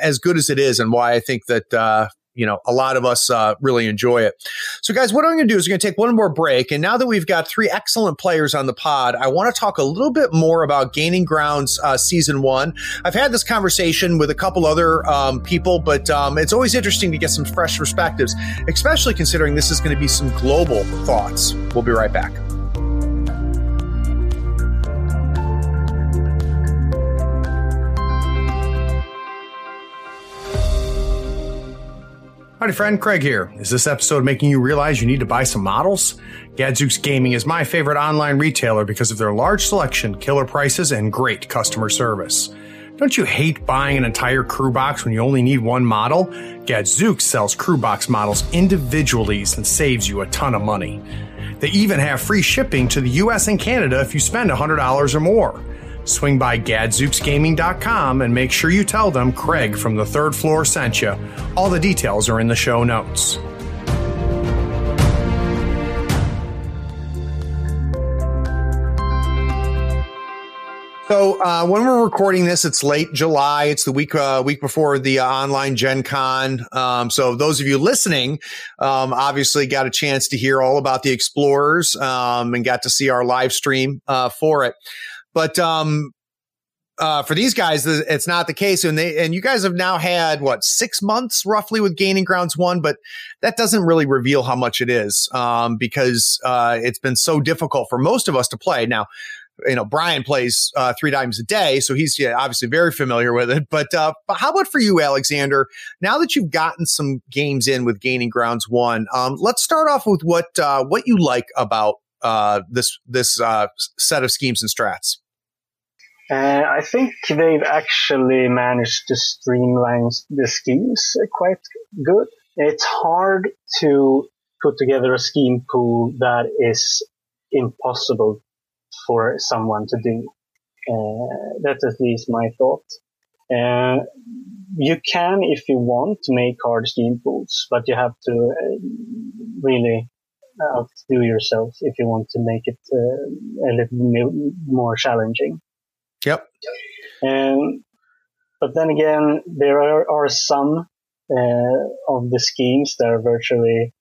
as good as it is, and why I think that uh, you know a lot of us uh, really enjoy it. So, guys, what I'm going to do is we're going to take one more break, and now that we've got three excellent players on the pod, I want to talk a little bit more about Gaining Grounds uh, season one. I've had this conversation with a couple other um, people, but um, it's always interesting to get some fresh perspectives, especially considering this is going to be some global thoughts. We'll be right back. Howdy, friend. Craig here. Is this episode making you realize you need to buy some models? Gadzooks Gaming is my favorite online retailer because of their large selection, killer prices, and great customer service. Don't you hate buying an entire crew box when you only need one model? Gadzooks sells crew box models individually and saves you a ton of money. They even have free shipping to the US and Canada if you spend $100 or more. Swing by gadzooksgaming.com and make sure you tell them Craig from the third floor sent you. All the details are in the show notes. So uh, when we're recording this, it's late July. It's the week uh, week before the uh, online Gen Con. Um, so those of you listening, um, obviously got a chance to hear all about the Explorers um, and got to see our live stream uh, for it. But um, uh, for these guys, it's not the case. And they and you guys have now had what six months roughly with Gaining Grounds One, but that doesn't really reveal how much it is um, because uh, it's been so difficult for most of us to play now you know, Brian plays uh, three times a day, so he's yeah, obviously very familiar with it. But uh, but how about for you, Alexander? Now that you've gotten some games in with Gaining Grounds One, um, let's start off with what uh, what you like about uh, this this set of schemes and strats.
Uh, I think they've actually managed to streamline the schemes quite good. It's hard to put together a scheme pool that is impossible for someone to do. Uh, that's at least my thought. Uh, you can, if you want, make hard scheme pools, but you have to uh, really outdo yourself if you want to make it uh, a little more challenging.
Yep.
Um, but then again, there are, are some uh, of the schemes that are virtually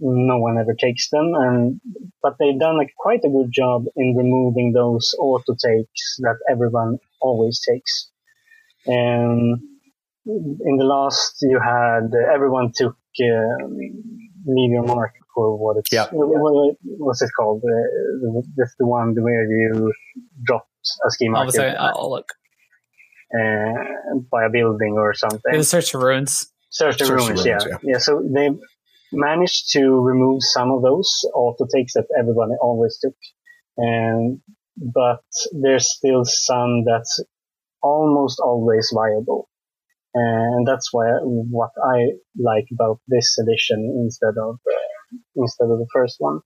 no one ever takes them. And but they've done a, quite a good job in removing those auto takes that everyone always takes. And in the last, you had uh, everyone took uh, leave your mark for what it's
yeah.
what, what's it called? Uh, that's the one where you dropped a scheme marker.
Oh, I'll look.
Uh, by a building or something.
The search for ruins.
Search the ruins, ruins, yeah. yeah. yeah. So they managed to remove some of those auto takes that everybody always took. And, but there's still some that's almost always viable. And that's why what I like about this edition instead of uh, instead of the first one.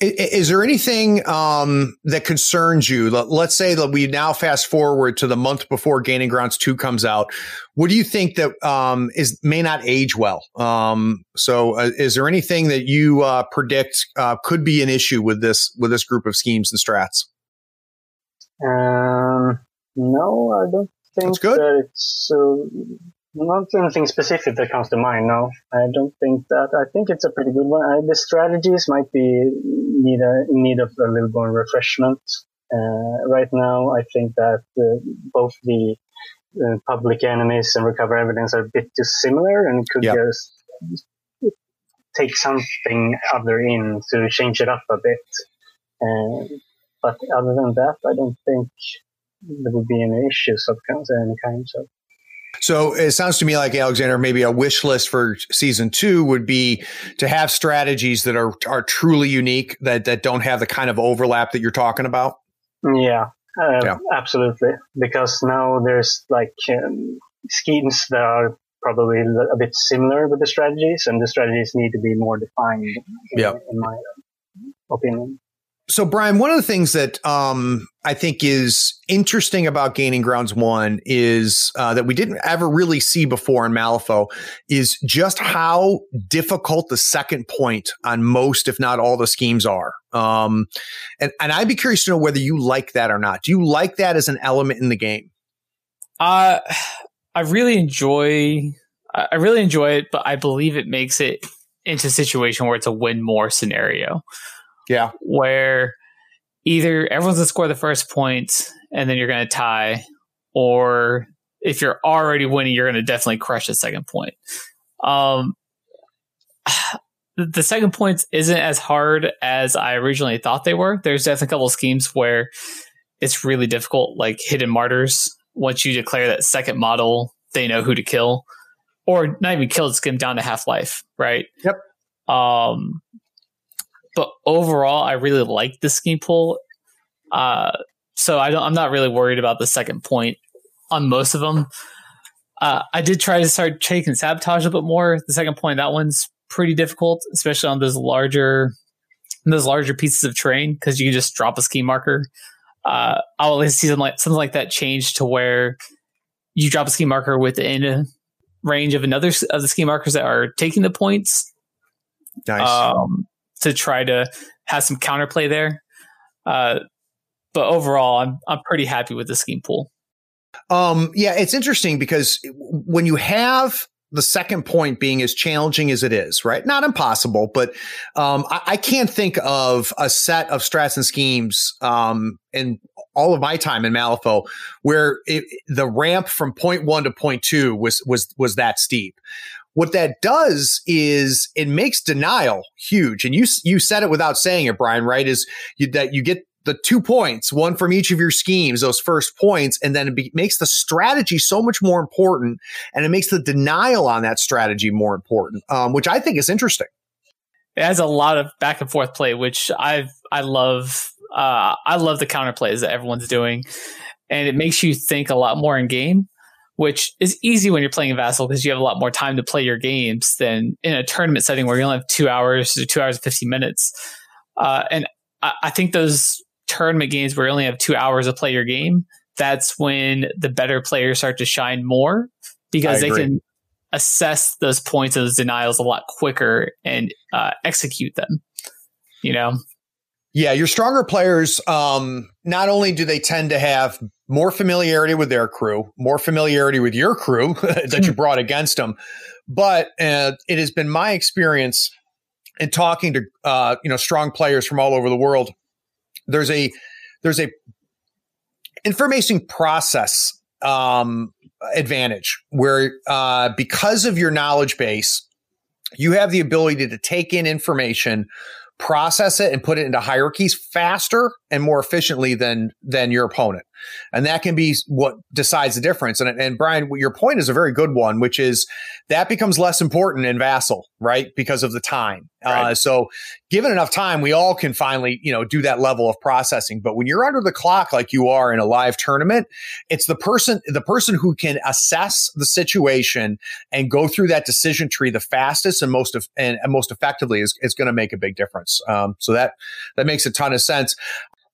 Is there anything um, that concerns you? Let's say that we now fast forward to the month before Gaining Grounds Two comes out. What do you think that um, is may not age well? Um, so, uh, is there anything that you uh, predict uh, could be an issue with this with this group of schemes and strats?
Um, no, I don't think
That's good.
that it's not anything specific that comes to mind. No, I don't think that. I think it's a pretty good one. I, the strategies might be need a, in need of a little more refreshment. Uh, right now, I think that uh, both the uh, public enemies and recover evidence are a bit too similar, and could yep. just take something other in to change it up a bit. Uh, but other than that, I don't think there would be any issues of any kind. So.
So it sounds to me like Alexander, maybe a wish list for season two would be to have strategies that are are truly unique that that don't have the kind of overlap that you're talking about.
Yeah, uh, yeah. absolutely. Because now there's like um, schemes that are probably a bit similar with the strategies, and the strategies need to be more defined. In,
yeah.
in my opinion.
So, Brian, one of the things that um, I think is interesting about Gaining Grounds One is uh, that we didn't ever really see before in Malifaux is just how difficult the second point on most, if not all, the schemes are. Um, and, and I'd be curious to know whether you like that or not. Do you like that as an element in the game?
Uh, I really enjoy. I really enjoy it, but I believe it makes it into a situation where it's a win more scenario.
Yeah.
Where either everyone's going to score the first point and then you're going to tie, or if you're already winning, you're going to definitely crush the second point. Um, the second points isn't as hard as I originally thought they were. There's definitely a couple of schemes where it's really difficult, like hidden martyrs. Once you declare that second model, they know who to kill, or not even kill, it's get down to half life, right?
Yep.
Um, but overall, I really like the scheme pool. Uh, so I don't, I'm not really worried about the second point on most of them. Uh, I did try to start taking sabotage a bit more. The second point, that one's pretty difficult, especially on those larger, those larger pieces of terrain because you can just drop a scheme marker. Uh, I'll at least see something like something like that change to where you drop a scheme marker within range of another of the scheme markers that are taking the points.
Nice.
Um, to try to have some counterplay there. Uh, but overall, I'm I'm pretty happy with the scheme pool.
Um, yeah, it's interesting because when you have the second point being as challenging as it is, right? Not impossible, but um, I, I, can't think of a set of strats and schemes um, in all of my time in Malifaux where it, the ramp from point one to point two was was was that steep. What that does is it makes denial huge, and you you said it without saying it, Brian. Right? Is you, that you get the two points, one from each of your schemes, those first points, and then it be, makes the strategy so much more important, and it makes the denial on that strategy more important, um, which I think is interesting.
It has a lot of back and forth play, which I I love. Uh, I love the counter plays that everyone's doing, and it makes you think a lot more in game, which is easy when you're playing a Vassal because you have a lot more time to play your games than in a tournament setting where you only have two hours to two hours and fifty minutes. Uh, and I, I think those tournament games where you only have two hours to play your game, that's when the better players start to shine more because they can assess those points of those denials a lot quicker and uh, execute them. You know?
Yeah, your stronger players, um, not only do they tend to have more familiarity with their crew, more familiarity with your crew that you brought against them, but uh, it has been my experience in talking to uh, you know strong players from all over the world. There's a there's a information process um, advantage where uh, because of your knowledge base, you have the ability to take in information, process it, and put it into hierarchies faster and more efficiently than than your opponent and that can be what decides the difference. And, and Brian, your point is a very good one, which is that becomes less important in Vassal, right? Because of the time. Right. Uh, so given enough time, we all can finally, you know, do that level of processing. But when you're under the clock, like you are in a live tournament, it's the person, the person who can assess the situation and go through that decision tree the fastest and most of, and, and most effectively is, is going to make a big difference. Um, so that, that makes a ton of sense.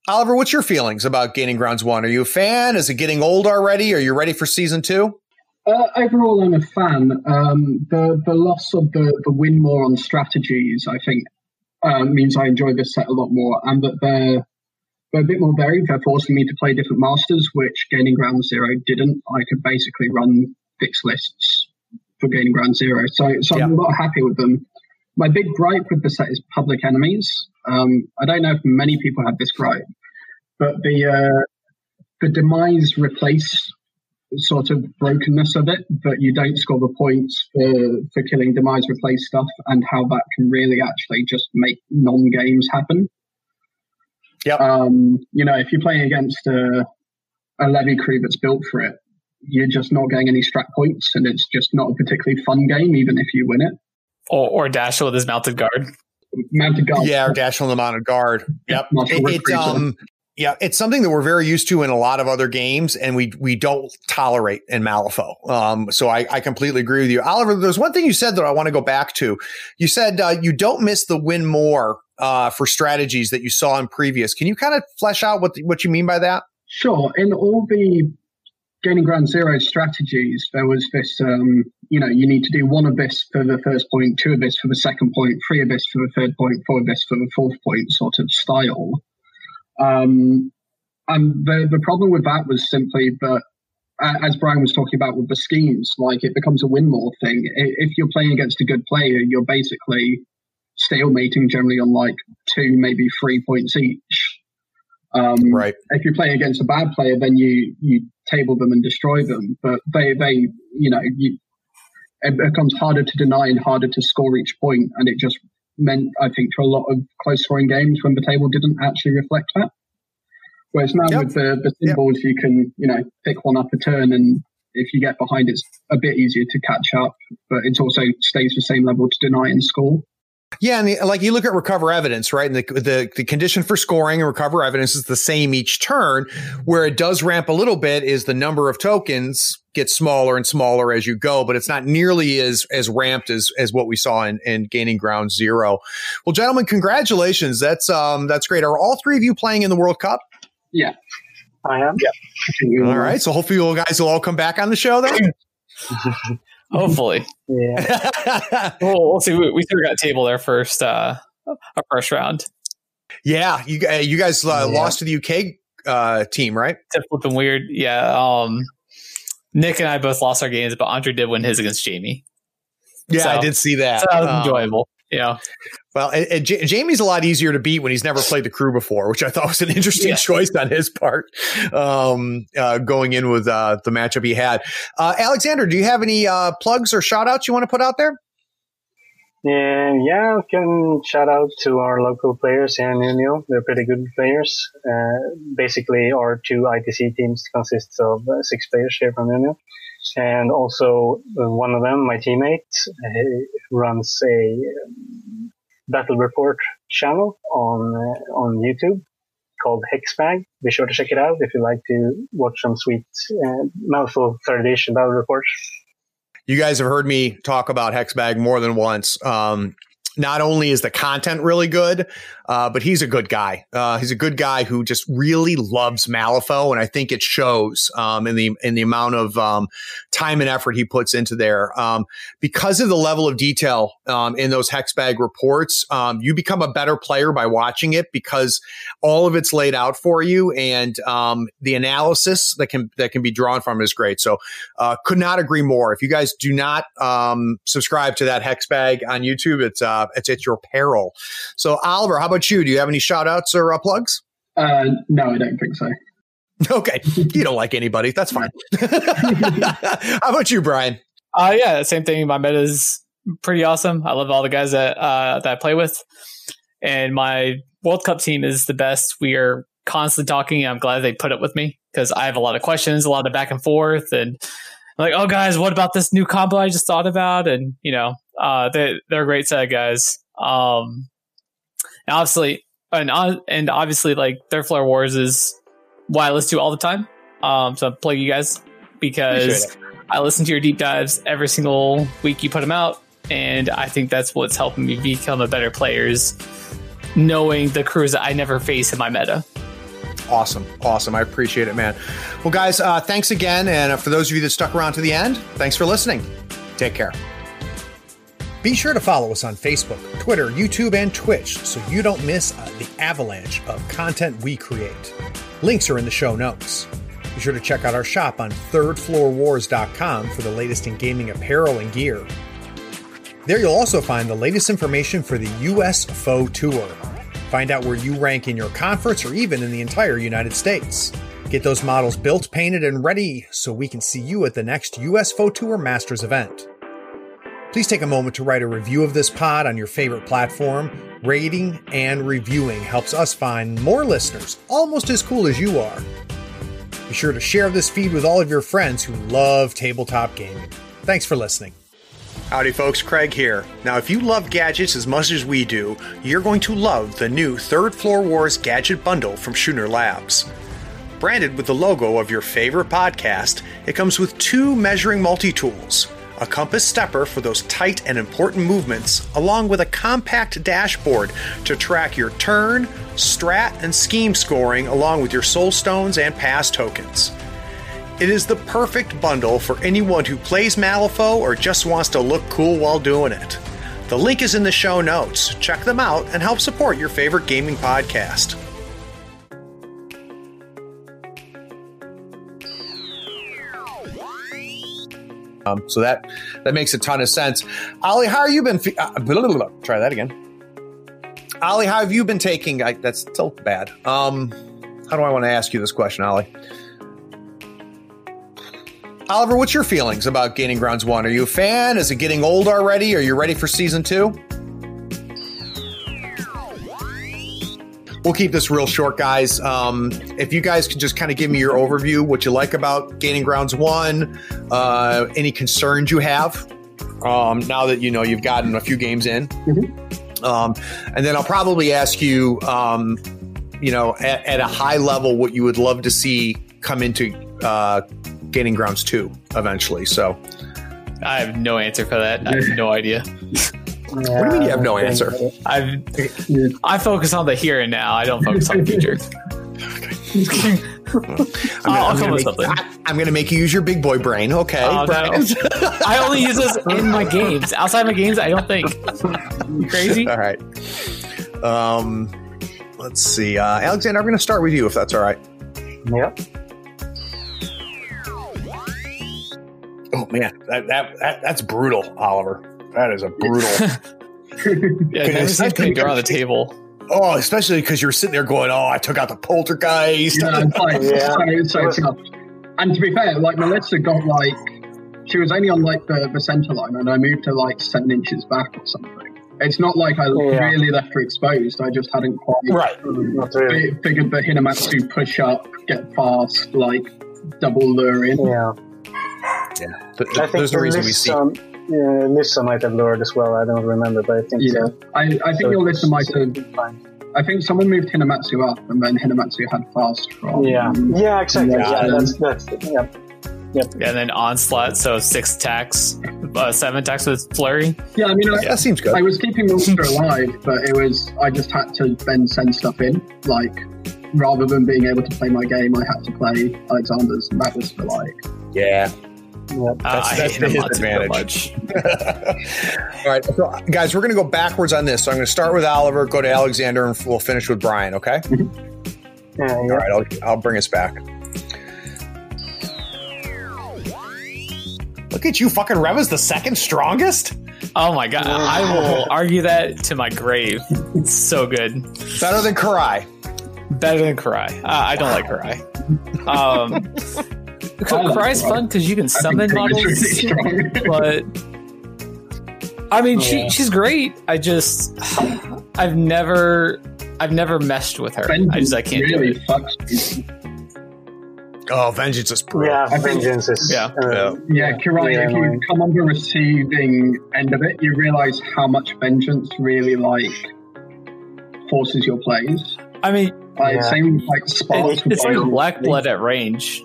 Oliver, what's your feelings about Gaining Grounds One? Are you a fan? Is it getting old already? Are you ready for season two?
Uh, overall, I'm a fan. Um, the the loss of the the win more on strategies, I think, uh, means I enjoy this set a lot more, and that they're they're a bit more varied. They're forcing me to play different masters, which Gaining Ground Zero didn't. I could basically run fixed lists for Gaining Ground Zero, so so I'm a lot happy with them. My big gripe with the set is public enemies. Um, I don't know if many people have this gripe, but the uh, the demise replace sort of brokenness of it, but you don't score the points for, for killing demise replace stuff and how that can really actually just make non games happen.
Yeah.
Um, you know, if you're playing against a, a levy crew that's built for it, you're just not getting any strat points and it's just not a particularly fun game, even if you win it
or, or Dash with his mounted guard.
Mounted guard.
Yeah, or Dash on the mounted guard. Yep. It, it, um, yeah, it's something that we're very used to in a lot of other games, and we we don't tolerate in Malifaux. Um, so I, I completely agree with you, Oliver. There's one thing you said that I want to go back to. You said uh, you don't miss the win more uh, for strategies that you saw in previous. Can you kind of flesh out what the, what you mean by that?
Sure. In all the gaining ground zero strategies, there was this, um, you know, you need to do one abyss for the first point, two abyss for the second point, three abyss for the third point, four abyss for the fourth point sort of style. Um, and the, the problem with that was simply that, as Brian was talking about with the schemes, like it becomes a win more thing. If you're playing against a good player, you're basically stalemating generally on like two, maybe three points each. Um,
right.
If you're playing against a bad player, then you you table them and destroy them. But they they you know you it becomes harder to deny and harder to score each point, and it just meant I think for a lot of close scoring games when the table didn't actually reflect that. Whereas now yep. with the, the symbols, yep. you can you know pick one up a turn, and if you get behind, it's a bit easier to catch up. But it also stays the same level to deny and score.
Yeah, and the, like you look at recover evidence, right? And the, the the condition for scoring and recover evidence is the same each turn. Where it does ramp a little bit is the number of tokens gets smaller and smaller as you go, but it's not nearly as as ramped as as what we saw in, in gaining ground zero. Well, gentlemen, congratulations. That's um that's great. Are all three of you playing in the World Cup?
Yeah,
I am.
Yeah. All right. So hopefully you guys will all come back on the show then.
Hopefully.
Yeah.
well, we'll see. We, we still got table there first, uh, our first round.
Yeah, you uh, you guys uh, yeah. lost to the UK uh, team, right?
It's flipping weird. Yeah. Um, Nick and I both lost our games, but Andre did win his against Jamie.
Yeah,
So-
I did see that.
So that was
Um,
enjoyable. Yeah.
Well, and, and J- Jamie's a lot easier to beat when he's never played the crew before, which I thought was an interesting
Yeah.
choice on his part. Um, uh, going in with uh, the matchup he had, uh, Alexander, do you have any uh, plugs or shout outs you want to put out there?
Yeah, yeah, I can shout out to our local players here in Unio. They're pretty good players. Uh, basically, our two ITC teams consists of uh, six players here from Unio. And also, uh, one of them, my teammate, uh, runs a um, battle report channel on uh, on YouTube called Hexbag. Be sure to check it out if you like to watch some sweet uh, Malifaux third edition battle reports.
You guys have heard me talk about Hexbag more than once. Um, not only is the content really good, uh, but he's a good guy. Uh, he's a good guy who just really loves Malifaux, and I think it shows um, in the in the amount of um, time and effort he puts into there. Um, because of the level of detail um, in those Hexbag reports, um, you become a better player by watching it because all of it's laid out for you, and um, the analysis that can that can be drawn from is great. So uh, could not agree more. If you guys do not um, subscribe to that hex bag on YouTube, it's uh, it's at your peril. So Oliver, how about you? Do you have any shout outs or uh, plugs?
Uh, no, I don't think so.
Okay, you don't like anybody. That's fine. how about you, Brian?
Uh, yeah, same thing. My meta is pretty awesome. I love all the guys that uh, that I play with, and my World Cup team is the best. We are constantly talking. I'm glad they put up with me because I have a lot of questions, a lot of back and forth, and I'm like, oh guys, what about this new combo I just thought about? And you know, uh, they they're a great set of guys. Um, and obviously, and uh, and obviously, like Third Floor Wars is what I listen to all the time. Um, so I plug you guys because. I listen to your deep dives every single week you put them out, and I think that's what's helping me become a better player is knowing the crews that I never face in my meta.
Awesome. Awesome. I appreciate it, man. Well, guys, uh, thanks again. And uh, for those of you that stuck around to the end, thanks for listening. Take care. Be sure to follow us on Facebook, Twitter, YouTube, and Twitch so you don't miss uh, the avalanche of content we create. Links are in the show notes. Be sure to check out our shop on thirdfloorwars.com for the latest in gaming apparel and gear. There you'll also find the latest information for the US Faux Tour. Find out where you rank in your conference or even in the entire United States. Get those models built, painted, and ready so we can see you at the next US Faux Tour Masters event. Please take a moment to write a review of this pod on your favorite platform. Rating and reviewing helps us find more listeners almost as cool as you are. Be sure to share this feed with all of your friends who love tabletop gaming. Thanks for listening. Howdy, folks. Craig here. Now, if you love gadgets as much as we do, you're going to love the new Third Floor Wars Gadget Bundle from Schooner Labs. Branded with the logo of your favorite podcast, it comes with two measuring multi tools a compass stepper for those tight and important movements, along with a compact dashboard to track your turn, strat, and scheme scoring, along with your soul stones and pass tokens. It is the perfect bundle for anyone who plays Malifaux or just wants to look cool while doing it. The link is in the show notes. Check them out and help support your favorite gaming podcast. Um, so that that makes a ton of sense. Ollie, how have you been? Fe- uh. Try that again. Ollie, how have you been taking? I, that's still bad. Um, how do I want to ask you this question, Ollie? Oliver, what's your feelings about Gaining Grounds One? Are you a fan? Is it getting old already? Are you ready for season two? We'll keep this real short, guys. Um, if you guys can just kind of give me your overview, what you like about Gaining Grounds One, uh, any concerns you have um, now that you know you've gotten a few games in, um, and then I'll probably ask you, um, you know, at, at, a high level, what you would love to see come into uh, Gaining Grounds Two eventually. So,
I have no answer for that. I have no idea.
what do you mean you have no answer?
I've I focus on the here and now. I don't focus on the future.
I'm
I'll
gonna
with
make,
something.
I, am going to make you use your big boy brain. Okay,
Oh, no. I only use this in my games. Outside my games, I don't think. You crazy?
all right. Um, let's see, uh, Alexander. I'm going to start with you if that's all right.
Yep.
Oh man, that, that, that that's brutal, Oliver. That is a brutal.
Yeah, it never seems to go on the table.
oh, especially because you're sitting there going, "Oh, I took out the poltergeist."
Yeah, it's like,
Yeah.
so, so tough. And to be fair, like Melissa got like she was only on like the, the center line, and I moved her like seven inches back or something. It's not like I
Yeah.
really left her exposed. I just hadn't quite
Right.
Not really.
fi- figured the Hinamatsu push up, get fast, like double lure in.
Yeah.
Yeah, Th-
I think
there's no reason we see.
Lissa, yeah, Lissa might have lured as well. I don't remember, but I think
Yeah,
so.
I, I think
So
your
it's-
listener might have. I think someone moved Hinamatsu up, and then Hinamatsu had fast from.
Yeah. Yeah, exactly.
Yeah.
Yeah, that's that's yeah.
Yeah, and then onslaught, so six attacks, uh, seven attacks with flurry.
Yeah, I mean, I,
that seems good.
I was keeping Monster alive, but it was I just had to then send stuff in. Like rather than being able to play my game, I had to play Alexander's, and that was for like
yeah.
Yeah.
Uh,
That's-
I
that's
hate
to his advantage.
much.
All right, so, guys, we're going to go backwards on this. So I'm going to start with Oliver, go to Alexander, and we'll finish with Brian. Okay.
Yeah,
All
yeah.
right, I'll, I'll bring us back. Look at you, fucking Reva's the second strongest.
Oh my god, I will argue that to my grave. It's so good,
Better than Kirai.
better than Kirai. Uh, I don't like Kirai. Um,
I like Kirai's
fun because you can summon
Kirai's really
models, but I mean, she
Yeah.
she's great. I just I've never I've never messed with her. I just I can't
really
do it.
fucks.
Oh, vengeance is brutal.
Yeah, vengeance is.
Yeah.
uh,
Yeah, Kirai,
Yeah,
if you come on the receiving end of it, you realize how much vengeance really like forces your plays.
I mean,
Like
Yeah.
same like sparks.
it's, it's like Black Blood at range.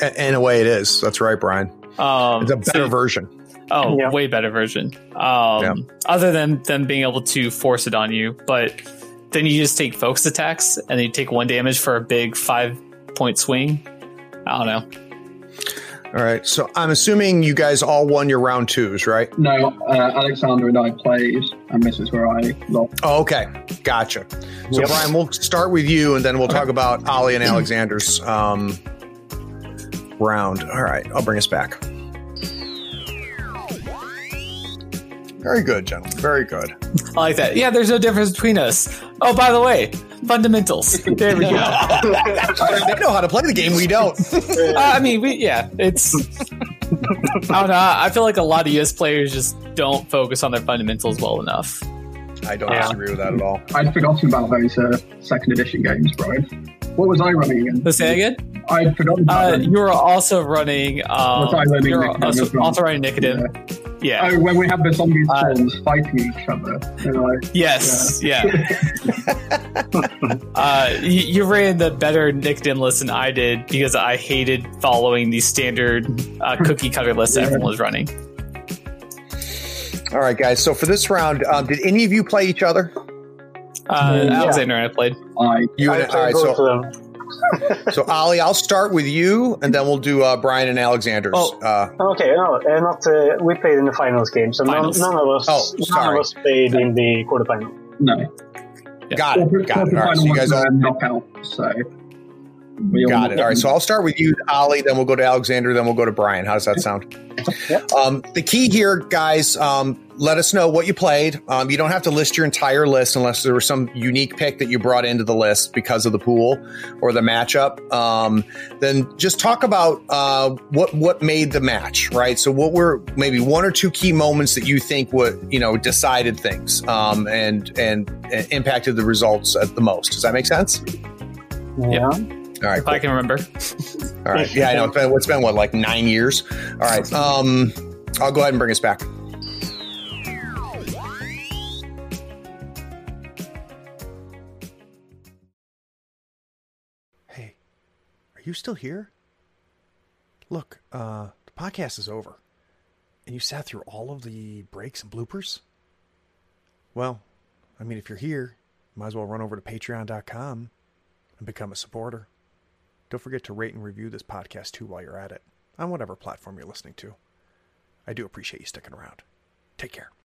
A- In a way, it is. That's right, Brian.
Um,
It's a better
so-
version.
Oh,
Yeah.
way better version. Um,
Yeah.
Other than them being able to force it on you, but then you just take focus attacks and you take one damage for a big five point swing. I don't know.
All right. So I'm assuming you guys all won your round twos, right?
No, uh, Alexander and I played, and this is where I lost.
Oh, okay. Gotcha. So,
Yep.
Brian, we'll start with you, and then we'll talk about Ollie and Alexander's um, round. All right. I'll bring us back. Very good, gentlemen. Very good.
I like that. Yeah, there's no difference between us. Oh, by the way, fundamentals. There we go. uh,
they know how to play the game. We don't.
I mean, we, yeah, it's. I don't know. I feel like a lot of US players just don't focus on their fundamentals well enough.
I don't
Yeah.
disagree with that at all.
I'd forgotten about those uh, second edition games, Brian. What was I running again?
Let's say again.
I'd forgotten about
Uh, you were also running. Um,
Was I running
you're
Nicodem
also,
well?
also running Nicodem. Yeah.
Oh, when we have the zombie
Uh,
swarms fighting each other. And I,
Yes. Yeah. uh, you, you ran the better Nicodem list than I did because I hated following the standard uh, cookie cutter list that everyone was running.
All right, guys. So for this round, um, did any of you play each other?
Uh,
Yeah.
Alexander and I played.
I
You
I
and all right.
both
So,
of them.
so Ollie, I'll start with you, and then we'll do uh, Brian and Alexander's.
Oh.
Uh,
Okay, no, uh, not. Uh, we played in the finals game, so none,
Finals.
none of us.
Oh,
none of us played in the quarterfinal.
no.
got it. Got it. All right. So you guys all
knockout. So we all
Got it. All right. So I'll start with you, Ollie. Then we'll go to Alexander. Then we'll go to Brian. How does that sound? Um, the key here, guys, um, let us know what you played. Um, you don't have to list your entire list unless there was some unique pick that you brought into the list because of the pool or the matchup. Um, then just talk about uh, what what made the match, right? So what were maybe one or two key moments that you think would you know decided things um, and and uh, impacted the results at the most. Does that make sense?
Yeah.
All right.
If I can remember.
All right. Yeah, I know. It's been, it's been what, like nine years? All right. Um, I'll go ahead and bring us back. Hey, are you still here? Look, uh, the podcast is over. And you sat through all of the breaks and bloopers? Well, I mean, if you're here, you might as well run over to patreon.com and become a supporter. Don't forget to rate and review this podcast too while you're at it, on whatever platform you're listening to. I do appreciate you sticking around. Take care.